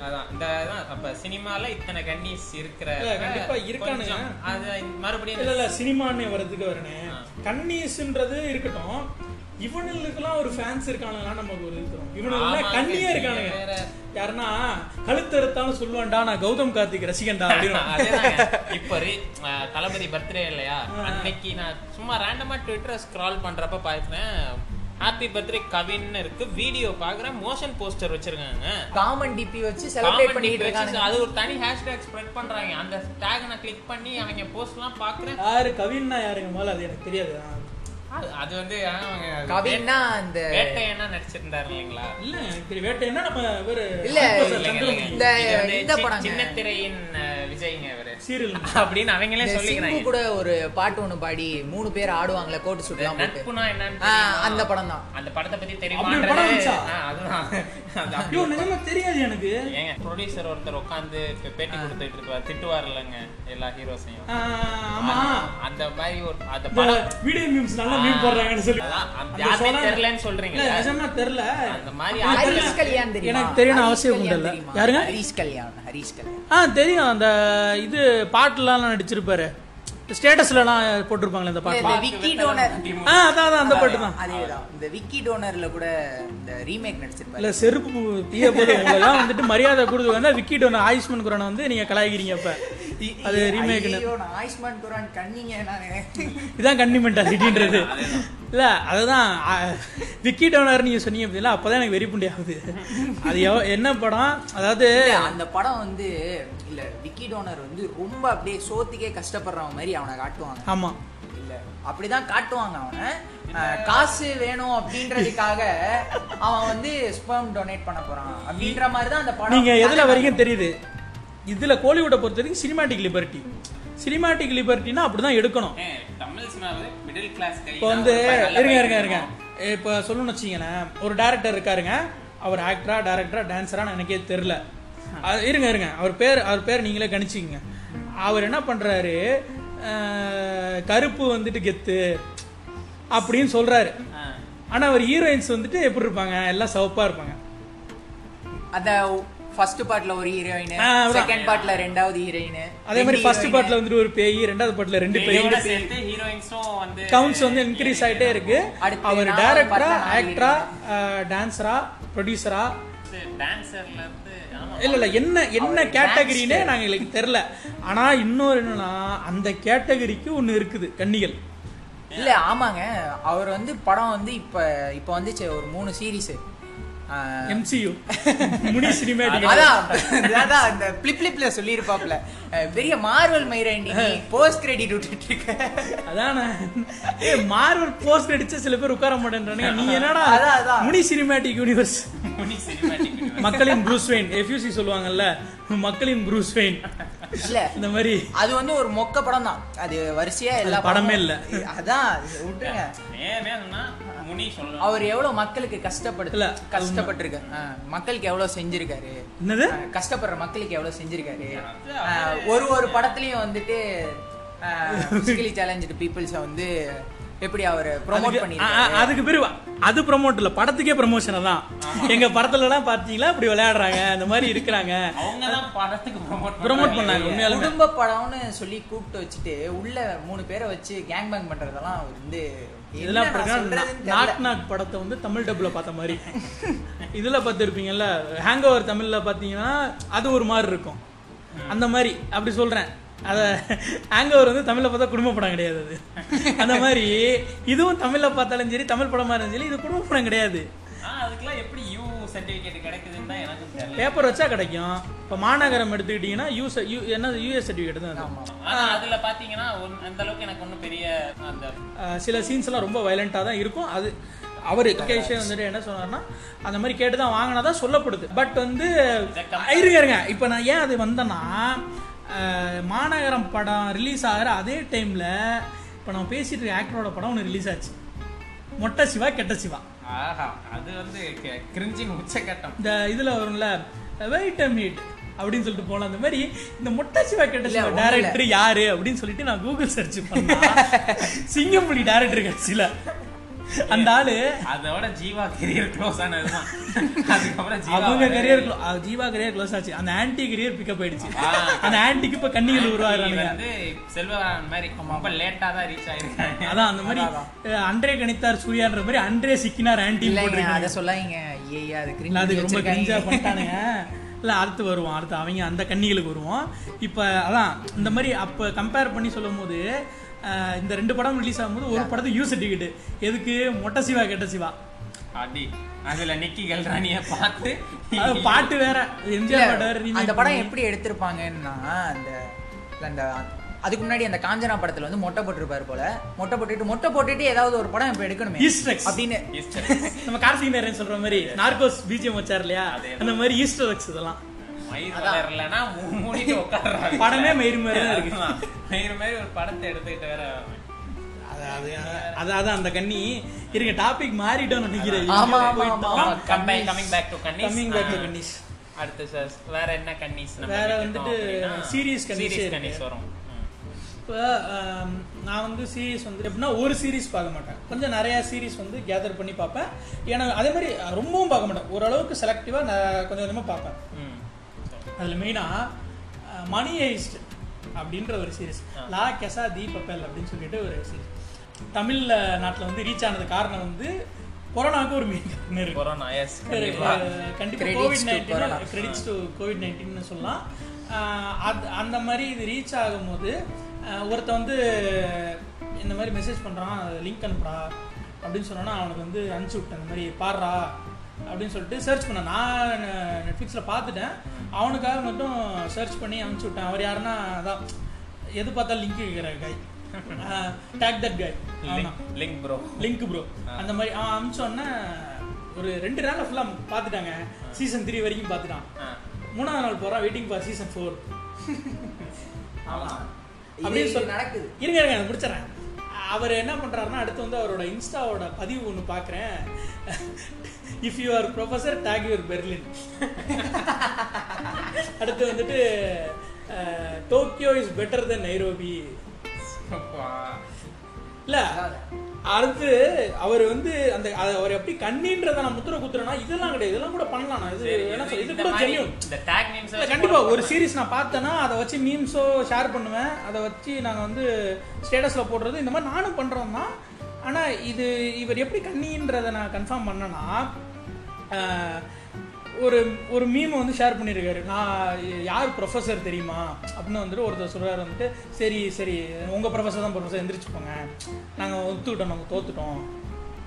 அதான் இந்த அதான் அப்ப சினிமால இத்தனை கன்னிஸ் இருக்கிற கண்டிப்பா இருக்கானுங்க. அது மறுபடியும் இல்ல இல்ல சினிமான்னு வர்றதுக்கு வரனே. கன்னிஸ்ன்றது இருக்கட்டும் இவனுங்களுக்குலாம் ஒரு ஃபேன்ஸ் இருக்கானுங்களா நமக்கு ஒரு இருக்கிறோம் இவனுங்க ஆமாங்க, கண்ணியே இருக்கானுங்க. யாருன்னா கழுத்து அறுத்தாலும் சொல்லுவான்டா நான் கௌதம் கார்த்திக் ரசிகன்டா அப்படின்னு. இப்ப தளபதி பர்த்டே இல்லையா? அன்னைக்கு நான் சும்மா ரேண்டமா ட்விட்டரை ஸ்க்ரால் பண்றப்ப பார்த்தேன் ஹாப்பி பர்த்டே கவின்னு இருக்கு. வீடியோ பாக்குறேன். மோஷன் போஸ்டர் வச்சிருக்காங்க. காமன் டிபி வச்சு செலிப்ரேட் பண்ணிட்டு இருக்காங்க அது ஒரு தனி ஹேஷ்டேக் ஸ்ப்ரெட் பண்றாங்க. அந்த டேக் நான் கிளிக் பண்ணி அவங்க போஸ்ட்லாம் பாக்குறேன். யாரு கவின்னா யாருங்க? முதல்ல அது எனக்கு தெரியாது. அது- வந்து கவின்னா அந்த வேட்டையனா நடிச்சிருந்தாரு இல்லைங்களா இல்ல எனக்கு தெரிய வேட்டைன்னா நம்ம இவரு இல்ல. இந்த இந்த படங்க. சின்ன திரையின் விஜய்ங்க சீரியல் அப்படின்னு அவங்களே சொல்லிக்கிறாங்க. கூட ஒரு பாட்டு ஒண்ணு பாடி மூணு பேர் ஆடுவாங்கல்ல கோட்டு சுட்டுலாம் நட்புனா என்னன்னு தெரியுமா? அந்த படம் தான். அந்த படத்தை பத்தி? ஆ, அதுதான். நிஜமா தெரியாது எனக்கு. ஏங்க ப்ரொடியூசர் ஒருத்தர் உட்காந்து பேட்டி கொடுத்துட்டு இருப்பார். திட்டுவார் இல்லைங்க எல்லா ஹீரோஸையும் ஆமா. அந்த மாதிரி ஒரு அந்த படம் வீடியோ மீம்ஸ் நல்லா மீம் போடுறாங்கன்னு சொல்லி. யாருமே. தெரியலன்னு இல்ல சொல்றீங்களா நிஜமா தெரியல. அந்த மாதிரி ஹரிஷ் கல்யாண் தெரியுமா? எனக்கு தெரியணும் அவசியம் உண்டு இல்ல. தெரியுமா? யாருங்க? ஹரிஷ் கல்யாண் ஹரிஷ் கல்யாண். ஆ தெரியும். அந்த இது பாட்டுலாம் நடிச்சிருப்பாரு. ஸ்டேட்டஸ்லலாம் போட்டிருப்பாங்களே இந்த இந்த பாட்டுலாம் விக்கி டோனர் ஆ அதான் அதான் அந்த பாட்டு தான். அதேதான் இந்த விக்கி டோனர்ல கூட இந்த ரீமேக் நடிச்சிருப்பாரு. இல்ல செருப்பு தீய போது உங்களெல்லாம் வந்துட்டு மரியாதை கொடுத்து வந்தா விக்கி டோன் ஆயுஷ்மன் குரானை வந்து நீங்க கலாய்க்கிறீங்க அப்ப. அது ரீமேக் ஆயுஷ்மான் குரான் கண்ணிங்க நானு. இதான் கன்னி மென்டாலிட்டின்றது இல்ல அதுதான் விக்கி டோனர் நீங்க சொன்னீங்க அப்படின்னா அப்பதான் எனக்கு வெறிப்புண்டி ஆகுது. அது எவ- என்ன படம்? அதாவது அந்த படம் வந்து இல்ல விக்கி டோனர் வந்து ரொம்ப அப்படியே சோத்துக்கே கஷ்டப்படுறவன் மாதிரி அவனை காட்டுவாங்க. ஆமா. இல்ல அப்படிதான் காட்டுவாங்க அவனை. காசு வேணும் அப்படின்றதுக்காக அவன் வந்து ஸ்பெர்ம் டொனேட் பண்ண போறான். அப்படின்ற மாதிரி தான் அந்த படம் நீங்க எதுல வரைக்கும் தெரியுது? இதுல கோலிவுட்டை பொறுத்த வரைக்கும் சினிமாட்டிக் லிபர்ட்டி சினிமாட்டிக் லிபர்ட்டினா அப்படிதான் எடுக்கணும். இப்போ வந்து இருங்க இருங்க இருங்க. இப்போ சொல்லணும்னு வச்சிங்களேன் ஒரு டேரக்டர் இருக்காருங்க. அவர் ஆக்டரா டேரக்டரா டான்ஸரான்னு எனக்கே தெரில அது இருங்க இருங்க. அவர் பேர் அவர் பேர் நீங்களே கணிச்சிக்கங்க. அவர் என்ன பண்றாரு? அஹ், கருப்பு வந்துட்டு கெத்து அப்படின்னு சொல்றாரு. ஆனா அவர் ஹீரோயின்ஸ் வந்துட்டு எப்படி இருப்பாங்க? எல்லாம் சிவப்பா இருப்பாங்க. அந்த ஃபர்ஸ்ட் பார்ட்ல ஒரு ஹீரோயின். செகண்ட் பார்ட்ல ரெண்டாவது ஹீரோயின் அதே மாதிரி ஃபர்ஸ்ட் பார்ட்ல வந்துட்டு ஒரு பேய் ரெண்டாவது பார்ட்ல ரெண்டு பேய். ஹீரோயின்ஸும் வந்து கவுண்ட்ஸ் வந்து இன்க்ரீஸ் ஆயிட்டே இருக்கு. அவர் டேரக்டரா ஆக்டரா டான்ஸரா ப்ரொடியூசரா டான்சர்ல இருந்து ஆமா. இல்ல இல்ல என்ன என்ன கேட்டகரினே நாங்க எங்களுக்கு தெரியல. ஆனா இன்னொரு என்னன்னா அந்த கேட்டகரிக்கு ஒண்ணு இருக்குது கன்னிகள். இல்ல ஆமாங்க. அவர் வந்து படம் வந்து இப்ப இப்ப வந்துச்சு ஒரு மூணு சீரிஸ் எம்சியூ முனி சினிமேட்டிக் அதான். அதான் அந்த பிளிப் பிளிப்ல சொல்லியிருப்பாப்ல அஹ், பெரிய மார்வல் மயிரண்டி போஸ்ட் கிரெடிட் விட்டுட்டு இருக்க அதானே? ஏ மார்வல் போஸ்ட் அடிச்ச சில பேர் உட்கார மாட்டேன்றானுங்க. நீ என்னடா? அதான், அதான். Muni cinematic universe Muni cinematic மக்களின் ப்ரூஸ் வெயின் எஃப்யூசி சொல்லுவாங்கல்ல. மக்களின் ப்ரூஸ் வெயின் இல்ல. இந்த மாதிரி அது வந்து ஒரு மொக்க படம் தான். அது வரிசையா எல்லா படமே படமும் இல்ல. அதான் விட்டுருங்க. அவர் எவ்வளவு மக்களுக்கு கஷ்டப்படுது ஆ, மக்களுக்கு எவ்வளவு செஞ்சிருக்காரு. என்னது? கஷ்டப்படுற மக்களுக்கு எவ்வளவு செஞ்சிருக்காரு. ஒரு ஒரு படத்துலயும் வந்துட்டு சேலஞ்சு பீப்புள்ஸ வந்து எப்படி அவர் ப்ரோமோட் பண்ணி அதுக்கு பேரு அது ப்ரமோட் இல்ல. படத்துக்கே ப்ரமோஷன் தான் எங்க படத்துல எல்லாம் பாத்தீங்களா? இப்படி விளையாடுறாங்க. இந்த மாதிரி இருக்கிறாங்க. அவங்க தான் படத்துக்கு ப்ரோமோட் ப்ரோமோட் பண்ணாங்க உண்மையாலுமே. குடும்ப படம்னு சொல்லி கூப்பிட்டு வச்சுட்டு உள்ள மூணு பேரை வச்சு கேங் பேங் பண்றதெல்லாம் வந்து இதெல்லாம். நாக் நாக் படத்தை வந்து தமிழ் டப்ல பார்த்த மாதிரி. இதுல பார்த்துருப்பீங்கல்ல ஹேங் ஓவர் தமிழ்ல பாத்தீங்கன்னா அது ஒரு மாதிரி இருக்கும். அந்த மாதிரி அப்படி சொல்றேன். அத ஹேங் ஓவர் வந்து தமிழ்ல பார்த்தா குடும்ப படம் கிடையாது அது. அந்த மாதிரி இதுவும் தமிழ்ல பார்த்தாலும் சரி தமிழ் படமா இருந்தாலும் சரி இது குடும்ப படம் கிடையாது. அதுக்கெல்லாம் எப்படி யூ சர்டிபிகேட் கிடைக்குதுன்னு தான் தெரியல. பேப்பர் வச்சா கிடைக்கும். இப்போ மாநகரம் எடுத்துக்கிட்டீங்கன்னா யூஸ் யூ என்ன யூஎஸ் சர்டிஃபிகேட் தான் அது. அதுல பாத்தீங்கன்னா ஒன்- அந்த அளவுக்கு எனக்கு ஒன்றும் பெரிய அந்த சில சீன்ஸ் எல்லாம் ரொம்ப வயலண்டா தான் இருக்கும். அது அவர் எஜுகேஷன் வந்துட்டு என்ன சொன்னார்னா அந்த மாதிரி கேட்டு தான் வாங்கினதா சொல்லப்படுது. பட் வந்து இருங்க இருங்க. இப்போ நான் ஏன் அது வந்தேன்னா மாநகரம் படம் ரிலீஸ் ஆகிற அதே டைம்ல இப்போ நம்ம பேசிட்டு இருக்க ஆக்டரோட படம் ஒன்று ரிலீஸ் ஆச்சு. மொட்டை சிவா கெட்ட சிவா. ஆஹா அது வந்து கி- கிரிஞ்சின் உச்சக்கட்டம் இந்த இதுல வரும்ல வெயிட் அ மீட் அப்படின்னு சொல்லிட்டு போலாம். அந்த மாதிரி இந்த மொட்டை சிவா கெட்ட சிவா டேரக்டர் யாரு அப்படின்னு சொல்லிட்டு நான் கூகுள் சர்ச் பண்ணா சிங்கம்புலி டேரக்டர் கட்சியில. அந்த ஆளு? அதோட ஜீவா கெரியர் க்ளோஸ் ஆனதுதான் அதுக்கப்புறம் ஜீவா அவங்க கரியர் ஜீவா கரியர் க்ளோஸ் ஆச்சு. அந்த ஆன்டி கரியர் பிக்கப் ஆயிடுச்சு. அந்த ஆன்டிக்கு இப்ப கண்ணிகள் ஆன்டி உருவாகிறானுங்க. வந்து செல்வராமன் மாதிரி ரொம்ப லேட்டா தான் ரீச் ஆயிருக்காங்க. அதான் அந்த மாதிரி அன்றே கணித்தார் சூர்யான்ற மாதிரி அன்றே சிக்கினார் ஆன்டி போட்டிருக்காங்க. அதை சொல்லாதீங்க. ஐயா அது அதுக்கு ரொம்ப கிரிஞ்சா. பண்ணிட்டானுங்க. இல்ல அடுத்து வருவோம் அடுத்து அவங்க அந்த கன்னிகளுக்கு வருவோம். இப்ப அதான் இந்த மாதிரி அப்ப கம்பேர் பண்ணி சொல்லும் போது இந்த ரெண்டு படம் ரிலீஸ் ஆகும்போது ஒரு படத்துக்கு யூ சர்டிஃபிகேட் எதுக்கு? மொட்டை சிவா கெட்ட சிவா. அடி அதுல நிக்கி கல்ராணிய பார்த்து பாட்டு வேற. எம்ஜிஆர் பாட்டு அந்த படம். எப்படி எடுத்திருப்பாங்கன்னா அந்த அந்த அதுக்கு முன்னாடி அந்த காஞ்சனா படத்துல வந்து மொட்டை போட்டிருப்பாரு போல. மொட்டை போட்டுட்டு மொட்டை போட்டுட்டு ஏதாவது ஒரு படம் இப்ப எடுக்கணுமே. Eggs. அப்படின்னு. நம்ம கார்த்திக் நேரன் சொல்ற மாதிரி நார்கோஸ் பிஜிஎம் வச்சார் இல்லையா? அந்த மாதிரி ஈஸ்டர் இதெல்லாம். படமே மயிறு மாதிரி தான் இருக்கு. மயிர் மாதிரி ஒரு படத்தை எடுத்துக்கிட்டு வேற அது- அது அது அதான் அந்த கண்ணி. இருங்க டாபிக் மாறிட்டோம்னு நினைக்கிறேன். ஆமா, கம்மிங் பேக் டு கன்னிஸ் கம்மிங் பேக் டு அடுத்து சார் வேற என்ன கன்னிஸ் நம்ம வேற வந்துட்டு series இருக்கு. கன்னிஸ் வரும். இப்போ நான் வந்து சீரிஸ் வந்து எப்படின்னா ஒரு சீரிஸ் பார்க்க மாட்டேன். கொஞ்சம் நிறைய சீரிஸ் வந்து கேதர் பண்ணி பார்ப்பேன். ஏன்னா அதே மாதிரி ரொம்பவும் பார்க்க மாட்டேன். ஓரளவுக்கு செலக்டிவாக நான் கொஞ்சம் கொஞ்சமாக பார்ப்பேன். அதில் மெயினாக மணி ஹெய்ஸ்ட் அப்படின்ற ஒரு சீரிஸ் லா கெசா தி பப்பல் அப்படின்னு சொல்லிட்டு ஒரு சீரிஸ் தமிழ்ல நாட்டில் வந்து ரீச் ஆனது காரணம் வந்து கொரோனாவுக்கு ஒரு மெயின் காரணம் இருக்கு. கொரோனா எஸ் கண்டிப்பா. அஹ் கண்டிப்பா Credits Covid. Nineteen credits to Covid nineteen சொல்லலாம். அது அந்த மாதிரி இது ரீச் ஆகும்போது ஒருத்த வந்து இந்த மாதிரி மெசேஜ் பண்ணுறான் லிங்க் அனுப்புறா அப்படின்னு சொன்னோன்னா அவனுக்கு வந்து அனுப்பிச்சு விட்டேன். இந்த மாதிரி பாடுறா. அப்படின்னு சொல்லிட்டு சர்ச் பண்ணேன். நான் நெட்ஃப்ளிக்ஸில் பார்த்துட்டேன். அவனுக்காக மட்டும் சர்ச் பண்ணி அனுப்பிச்சு விட்டேன். அவர் யாருன்னா அதான் எது பார்த்தாலும் லிங்க் கேட்குற guy take that guy link link bro link bro அந்த மாதிரி அவன் அமிச்சோன்னே ஒரு ரெண்டு நாள்ல ஃபுல்லாக பார்த்துட்டாங்க. சீசன் த்ரீ வரைக்கும் பார்த்துட்டான். மூணாவது நாள் போகிறான் வெயிட்டிங் ஃபார் சீசன் ஃபோர் ஆமா. அப்படின்னு சொல்லி நடக்குது. இருங்க இருங்க முடிச்சிடறேன். அவர் என்ன பண்றாருன்னா அடுத்து வந்து அவரோட இன்ஸ்டாவோட பதிவு ஒன்று பார்க்குறேன் if you are professor take your Berlin அடுத்து வந்துட்டு Tokyo is better then Nairobi இல்ல அடுத்து அவர் வந்து அந்த அவர் எப்படி கண்ணின்றத நான் முத்திர குத்துறேன்னா இதெல்லாம் கிடையாது. இதெல்லாம் கூட பண்ணலாம். நான் இது என்ன சொல்ல இது கூட ஜென்யூன் இந்த டேக் இல்ல, கண்டிப்பா. ஒரு சீரிஸ் நான் பார்த்தேன்னா அதை வச்சு மீம்ஸோ ஷேர் பண்ணுவேன். அதை வச்சு நாங்க வந்து ஸ்டேட்டஸ்ல போடுறது. இந்த மாதிரி நானும் பண்றோம் தான். ஆனா இது இவர் எப்படி கண்ணின்றதை நான் கன்ஃபார்ம் பண்ணேன்னா ஒரு ஒரு மீம் வந்து ஷேர் பண்ணியிருக்காரு நான் யார் ப்ரொஃபஸர் தெரியுமா? அப்படின்னு வந்துட்டு ஒருத்தர் சொல்கிறார் வந்துட்டு சரி சரி உங்கள் ப்ரொஃபஸர் தான் ப்ரொஃபஸர் எந்திரிச்சு நாங்கள் ஒத்துக்கிட்டோம் நாங்கள் தோத்துட்டோம்.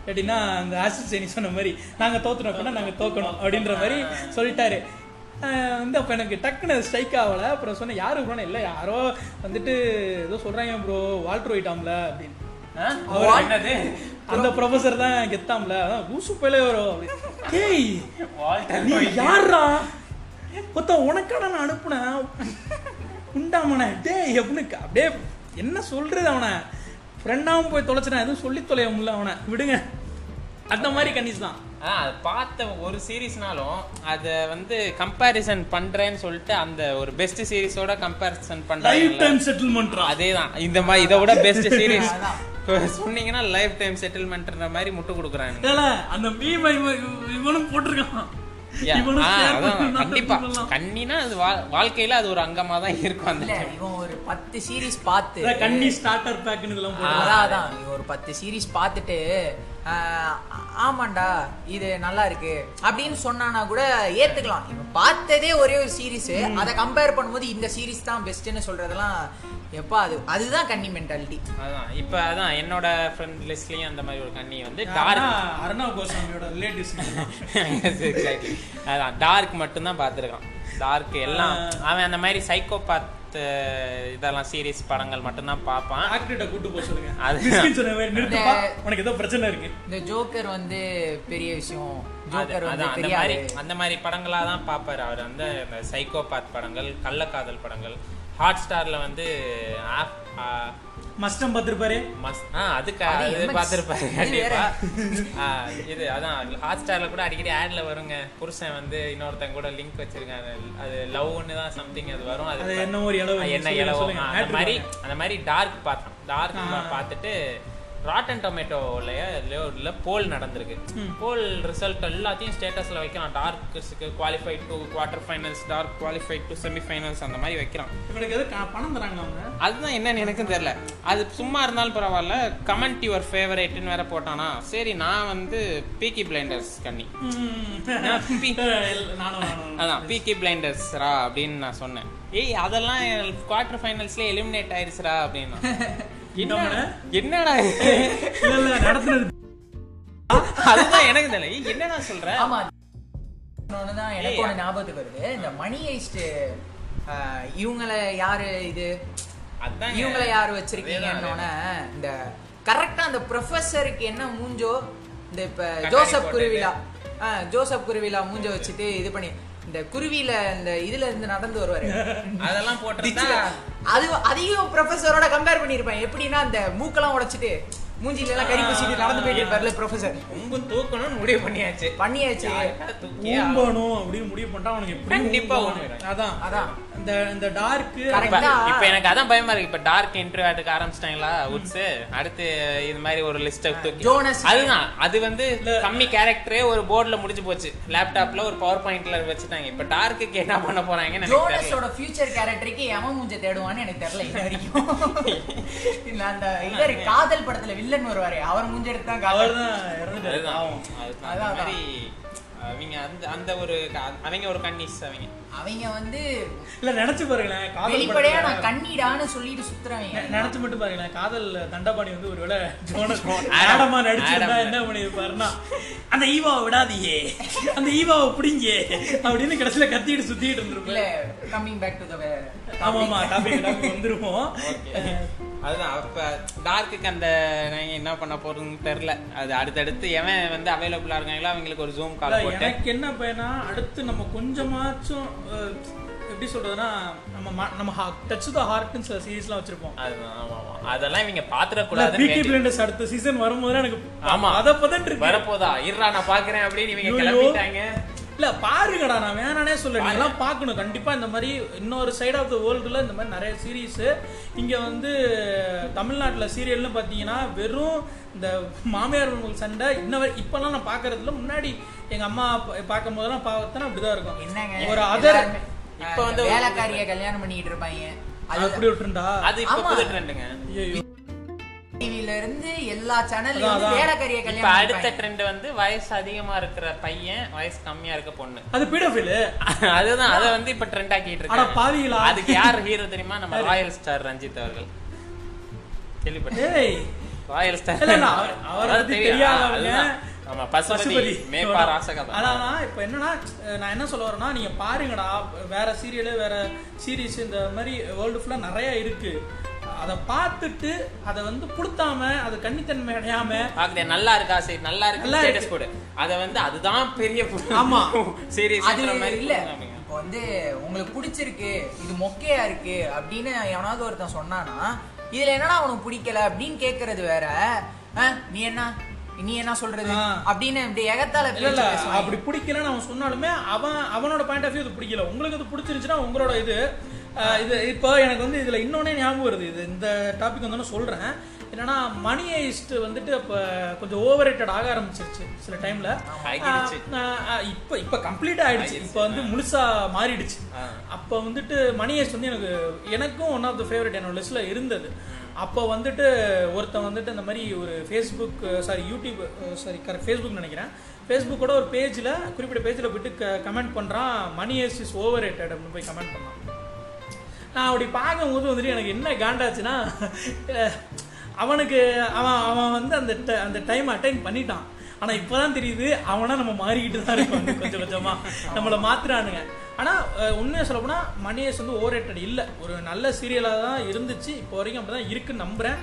எப்படின்னா அந்த ஆசிட் சேனி சொன்ன மாதிரி நாங்கள் தோத்துட்டோம் அப்படின்னா நாங்கள் தோக்கணும் அப்படின்ற மாதிரி சொல்லிட்டாரு. வந்து அப்போ எனக்கு டக்குன்னு ஸ்ட்ரைக் ஆகலை. அப்புறம் சொன்னேன் யார் ப்ரோன்னு இல்லை யாரோ வந்துட்டு ஏதோ சொல்கிறாங்க ப்ரோ வால்ட்ரு ஒயிட்டாம்ல அப்படின்னு. என்னது? அந்த ப்ரொஃபசர் தான் கெத்தாம்ல அதான் ஊசு போயில வரும் வால்டர் நீ யாரா மொத்த உனக்கான நான் அனுப்புனேன். உண்டாமன. டேய் அப்படின்னு அப்படியே என்ன சொல்றது அவனை? ஃப்ரெண்டாவும் போய் தொலைச்சிட்டேன். எதுவும் சொல்லி தொலைய முடியல அவனை. விடுங்க. அந்த மாதிரி கன்னிஸ் தான். ஆ அது பார்த்த ஒரு சீரீஸ்னாலும் அதை வந்து கம்பேரிசன் பண்றேன்னு சொல்லிட்டு அந்த ஒரு பெஸ்ட் சீரிஸோட கம்பேரிசன் பண்றாங்க செட்டில்மெண்ட்ரா அதேதான். இந்த மாதிரி இதை விட பெஸ்ட் சீரிஸ் சொன்னீங்கன்னா லைஃப் டைம் செட்டில்மெண்ட்ன்ற மாதிரி முட்டு கொடுக்குறாங்க. ஏல அந்த மீம் இவனும் போட்டிருக்கான். கண்டிப்பா. கண்ணினா அது வா- வாழ்க்கையில அது ஒரு அங்கமா தான் இருக்கும் அந்த இல்ல இவன் ஒரு பத்து சீரிஸ் பார்த்து அதான் கன்னி ஸ்டார்டர் பேக்னு இதெல்லாம் போடுறான் அதான். ஒரு பத்து சீரிஸ் பார்த்துட்டு ஆமாண்டா இது நல்லா இருக்கு. அப்படின்னு சொன்னானா கூட ஏத்துக்கலாம். இவன் பார்த்ததே ஒரே ஒரு சீரிஸ் அதை கம்பேர் பண்ணும்போது இந்த சீரிஸ் தான் பெஸ்ட்னு சொல்றதெல்லாம் எப்பா அது அதுதான் கன்னி மென்டாலிட்டி அதான் இப்ப அதான் என்னோட ஃப்ரெண்ட் லிஸ்ட்லயும் அந்த மாதிரி ஒரு கண்ணி வந்து டார்க் அர்ணவ் கோஸ்வாமியோட ரிலேட்டிவ்ஸ் அதான் டார்க் மட்டும்தான் பார்த்துருக்கான். டார்க் எல்லாம் அவன் அந்த மாதிரி சைக்கோபாத் இதெல்லாம் சீரிஸ் படங்கள் மட்டும்தான் பார்ப்பான். ஆக்டர்கிட்ட கூட்டு போக சொல்லுங்க. அது- உனக்கு ஏதோ பிரச்சனை இருக்கு. இந்த ஜோக்கர் வந்து பெரிய விஷயம். ஜோக்கர் வந்து அந்த மாதிரி. அந்த மாதிரி படங்களா தான் பார்ப்பாரு அவர். வந்து இந்த சைக்கோபாத் படங்கள் கள்ளக்காதல் படங்கள். ஹாட் ஸ்டார்ல வந்து மஸ்டம் ஆ, அதுக்கு அது வேற. கண்டிப்பா. ஆ, இது அதான் ஹாட் ஸ்டார்ல கூட அடிக்கடி ஆட்ல வருங்க. புருஷன் வந்து இன்னொருத்தன் கூட லிங்க் வச்சிருக்காங்க. அது லவ்னு தான் சம்திங் அது வரும். அது என்ன ஒரு இளவு என்ன சொல்லுங்க. அந்த மாதிரி. அந்த மாதிரி டார்க் பார்த்தோம் டார்க். பார்த்துட்டு ராட்டன் டொமேட்டோலயோ இதுலயோ இல்லை போல் நடந்திருக்கு. போல் ரிசல்ட் எல்லாத்தையும் ஸ்டேட்டஸ்ல வைக்கிறான் டார்க்ஸுக்கு qualify to quarter finals Dark qualify to semi finals அந்த மாதிரி வைக்கிறான் இவனுக்கு எது பணம் தராங்க அவங்க? அதுதான் என்னன்னு எனக்கும் தெரியல. அது சும்மா இருந்தாலும் பரவாயில்ல. கமெண்ட் யுவர் ஃபேவரேட்னு வேற போட்டானா சரி நான் வந்து பீக்கி பிளைண்டர்ஸ் கண்ணி. அதான் பீக்கி பிளைண்டர்ஸ்ரா அப்படின்னு நான் சொன்னேன். ஏய் அதெல்லாம் குவார்டர் ஃபைனல்ஸ்ல எலிமினேட் ஆயிருச்சுடா அப்படின்னா. என்னடா என்னடா இது? இல்ல இல்ல நடத்துனது. அதுதான் எனக்கு தெரியல. ஏய், என்னடா சொல்ற? ஆமா. தான் எனக்கு ஒண்ணு ஞாபகத்துக்கு வருது. இந்த மணி ஐஸ்ட் இவங்கள யாரு இது? அதான் இவங்கள யாரு வச்சிருக்கீங்கன்னு இந்த கரெக்டா அந்த ப்ரொஃபஸருக்கு என்ன மூஞ்சோ இந்த இப்ப ஜோசப். குருவிலா ஜோசப் குருவிலா மூஞ்ச வச்சுட்டு இது பண்ணி இந்த குருவில இந்த இதுல இருந்து நடந்து வருவாரு. அதெல்லாம் போட்டிருந்தா அது அதிகம் ப்ரொஃபஸரோட கம்பேர் பண்ணிருப்பேன் எப்படின்னா அந்த மூக்கெல்லாம் உடைச்சிட்டு மூஞ்சில எல்லாம் கறி பூசிட்டு நடந்து போயிட்டு இருப்பார்ல ப்ரொஃபசர் உங்க தூக்கணும்னு முடிவு பண்ணியாச்சு. பண்ணியாச்சு? ஊம்பணும் அப்படின்னு முடிவு பண்ணிட்டா அவனுக்கு எப்படி கண்டிப்பா? ஊம்பிடும். அதான். அதான். இந்த இந்த டார்க்கு இப்ப எனக்கு அதான் பயமா இருக்கு. இப்ப டார்க் இன்டர்வியூ ஆரம்பிச்சிட்டாங்களா உட்ஸ் அடுத்து இது மாதிரி ஒரு லிஸ்ட் தூக்கி ஜோனஸ். அதுதான். அது வந்து கம்மி கேரக்டரே ஒரு போர்டுல முடிஞ்சு போச்சு. லேப்டாப்ல ஒரு பவர் பாயிண்ட்ல வச்சுட்டாங்க. இப்ப டார்க்குக்கு என்ன பண்ண போறாங்கன்னு எனக்கு தெரியல. ஜோனஸோட ஃபியூச்சர் கேரக்டருக்கு எவன் மூஞ்ச தேடுவான்னு எனக்கு தெரியல இன்ன வரைக்கும். இல்ல அந்த இவர் காதல் படத்துல வில்லன் வருவாரு. அவர் மூஞ்ச எடுத்து தான் இறந்துட்டாரு. அந்த அதான், மாதிரி அவங்க அந்த அந்த ஒரு க- அவங்க ஒரு கன்னிஸ் அவங்க. அவங்க வந்து இல்ல நினைச்சு பாருங்களேன் காதல் வெளிப்படையா நான் கண்ணிடான்னு சொல்லிட்டு சுத்துறவங்க நினைச்சு மட்டும் பாருங்களேன் காதல் தண்டபாணி வந்து ஒருவேளை ஜோனஸ் ஆடம். நடிச்சிருந்தா. என்ன பண்ணிருப்பாருன்னா அந்த ஈவாவை விடாதீயே. அந்த ஈவாவை பிடிங்க. அப்படின்னு கடைசியில கத்திட்டு சுத்திட்டு இல்ல இருந்திருப்பாரு கம்மிங் பேக் டு த ஆமா ஆமா டாபிக் வந்துருவோம். அதுதான். அப்ப டார்க்குக்கு அந்த நாங்க என்ன பண்ண போறோம்னு தெரியல. அது அடுத்தடுத்து எவன் வந்து அவைலபிளா இருக்காங்களோ அவங்களுக்கு ஒரு ஜூம் கால் போட்டு. எனக்கு என்ன பையனா அடுத்து நம்ம கொஞ்சமாச்சும் எப்படி சொல்றதுன்னா நம்ம நம்ம டச் த ஹார்ட்னு சில சீரீஸ்லாம் வச்சிருப்போம். அதுதான் அதெல்லாம் இவங்க பாத்துறக்கூடாதுன்னு பிகி பிளண்டர்ஸ் அடுத்த சீசன் வரும்போது எனக்கு ஆமா. அத பதன் வரப்போதா? இருடா நான் பாக்குறேன் அப்படின்னு இவங்க. கிளம்பிட்டாங்க. இல்ல பாருங்கடா நான் வேணானே சொல்ல நீங்களாம் பார்க்கணும். கண்டிப்பா இந்த மாதிரி இன்னொரு சைடு ஆஃப் த வேர்ல்டுல இந்த மாதிரி நிறைய சீரீஸ் இங்க வந்து தமிழ்நாட்டுல சீரியல்னு பாத்தீங்கன்னா வெறும் இந்த மாமியார் மருமகள் சண்டை இன்ன இப்பெல்லாம் நான் பாக்குறதுல முன்னாடி எங்க அம்மா பார்க்கும் போதெல்லாம் பார்த்தா அப்படிதான் இருக்கும். என்னங்க? ஒரு அதர் இப்ப வந்து வேலைக்காரிய கல்யாணம் பண்ணிட்டு இருப்பாங்க. அது அப்படி விட்டுருண்டா அது இப்ப ட்ரெண்டுங்க டிவில இருந்து எல்லா சேனல்ல அதான், அதான். வேலைக்காரிய இப்ப கல்யாணம் அடுத்த. ட்ரெண்ட் வந்து வயசு அதிகமா இருக்கிற பையன் வயசு கம்மியா இருக்க பொண்ணு. அது பீடோஃபில் அதுதான் அத வந்து இப்ப ட்ரெண்ட் ஆக்கிட்டு ஆனா இருக்காங்க. பாவிகளா. அதுக்கு யார் ஹீரோ தெரியுமா? நம்ம ராயல் ஸ்டார் ரஞ்சித் அவர்கள். கேள்விப்பட்டேன் ஏய். ராயல் ஸ்டார் இல்ல, இல்ல, அவர்-. தெரியாதவங்க. ஆமா பசுபதி மேப்பா ராசகதா அதான் இப்ப என்னன்னா நான் என்ன சொல்ல வரேன்னா நீங்க பாருங்கடா வேற சீரியலு வேற சீரிஸ் இந்த மாதிரி வேர்ல்டு ஃபுல்லா நிறைய இருக்கு. அதை பார்த்துட்டு அதை வந்து புடுத்தாம அது கன்னித்தன்மை அடையாம பாக்குதே நல்லா இருக்கா சரி நல்லா இருக்கு நல்லா ஸ்டேட்டஸ். போடு அத வந்து அதுதான் பெரிய ஆமா. சீரியஸ் அது மாதிரி இல்ல. இப்போ வந்து உங்களுக்கு பிடிச்சிருக்கு இது மொக்கையா இருக்கு அப்படின்னு எவனாவது ஒருத்தன் சொன்னானா இதுல என்னடா அவனுக்கு பிடிக்கல அப்படின்னு கேக்குறது வேற நீ என்ன நீ என்ன சொல்றது. அப்படின்னு இப்படி எகத்தால இல்ல. அப்படி பிடிக்கலன்னு அவன் சொன்னாலுமே அவன் அவனோட பாயிண்ட் ஆஃப் வியூ இது பிடிக்கல உங்களுக்கு இது பிடிச்சிருச்சுன்னா உங்களோட இது இது இப்போ எனக்கு வந்து இதுல இன்னொன்னே ஞாபகம் வருது. இது இந்த டாபிக் வந்து சொல்றேன். என்னன்னா மணி ஐஸ்ட் வந்துட்டு அப்ப கொஞ்சம் ஓவர் ரேட்டட் ஆக ஆரம்பிச்சிருச்சு சில டைம்ல ஆகிடுச்சு. இப்போ இப்போ கம்ப்ளீட் ஆயிடுச்சு. இப்போ வந்து முழுசா மாறிடுச்சு. அப்போ வந்துட்டு மணி ஐஸ்ட் வந்து எனக்கு எனக்கும் ஒன் ஆஃப் த ஃபேவரட் என்னோட லிஸ்ட்ல இருந்தது. அப்போ வந்துட்டு ஒருத்தன் வந்துட்டு இந்த மாதிரி ஒரு Facebook sorry YouTube sorry correct Facebook நினைக்கிறேன். ஃபேஸ்புக்கோட ஒரு பேஜில் குறிப்பிட்ட பேஜில் போயிட்டு கமெண்ட் பண்ணுறான் money heist is over rated அப்படின்னு போய் கமெண்ட் பண்ணான். நான் அப்படி பார்க்கும்போது வந்துட்டு எனக்கு என்ன காண்டாச்சுன்னா அவனுக்கு அவன் அவன் வந்து அந்த அந்த டைம் அட்டைன் பண்ணிட்டான். ஆனா இப்பதான் தெரியுது அவனா நம்ம மாறிக்கிட்டு தான் இன்னும் கொஞ்சம் கொஞ்சமா நம்மள மாத்துறானுங்க. ஆனா அஹ், உண்மையை சொல்ல போனா மணியஸ் வந்து ஓவர் ரேட்டட் இல்ல. ஒரு நல்ல சீரியலா தான் இருந்துச்சு. இப்போ வரைக்கும் அப்படிதான் இருக்குன்னு நம்புறேன்.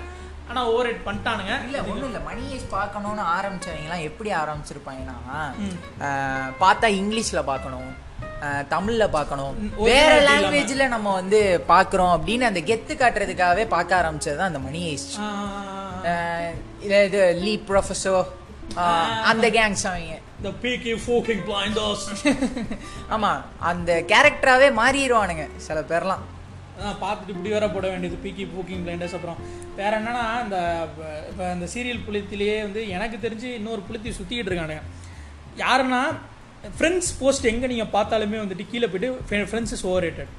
ஆனா ஓவர் ரேட் பண்ணிட்டானுங்க. இல்ல ஒண்ணும் இல்ல. மணி ஏஜ் பார்க்கணும்னு ஆரம்பிச்சவங்க எல்லாம் எப்படி ஆரம்பிச்சிருப்பாங்கன்னா பார்த்தா இங்கிலீஷ்ல பார்க்கணும். தமிழ்ல பார்க்கணும். வேற லாங்குவேஜ்ல நம்ம வந்து பார்க்கறோம் அப்படின்னு அந்த கெத்து காட்டுறதுக்காகவே பார்க்க ஆரம்பிச்சது தான் அந்த மணி ஆஹ், இது லீ ப்ரொஃபஸர் அந்த கேங்ஸ் அவங்க. The peaky fucking blinders. ஆமா அந்த கேரக்டராவே மாறிடுவானுங்க சில பேர்லாம். அதான் பார்த்துட்டு இப்படி வேற போட வேண்டியது. பீக்கி பூக்கிங் பிளைண்டர்ஸ் அப்புறம். வேற என்னன்னா இந்த இப்போ இந்த சீரியல் புளித்திலேயே வந்து எனக்கு தெரிஞ்சு இன்னொரு புளித்தி சுற்றிக்கிட்டு இருக்கானுங்க. யாருன்னா ஃப்ரெண்ட்ஸ் போஸ்ட் எங்கே நீங்கள் பார்த்தாலுமே வந்துட்டு கீழே போயிட்டு ஃப்ரெண்ட்ஸ் இஸ் ஓவர் ரேட்டட்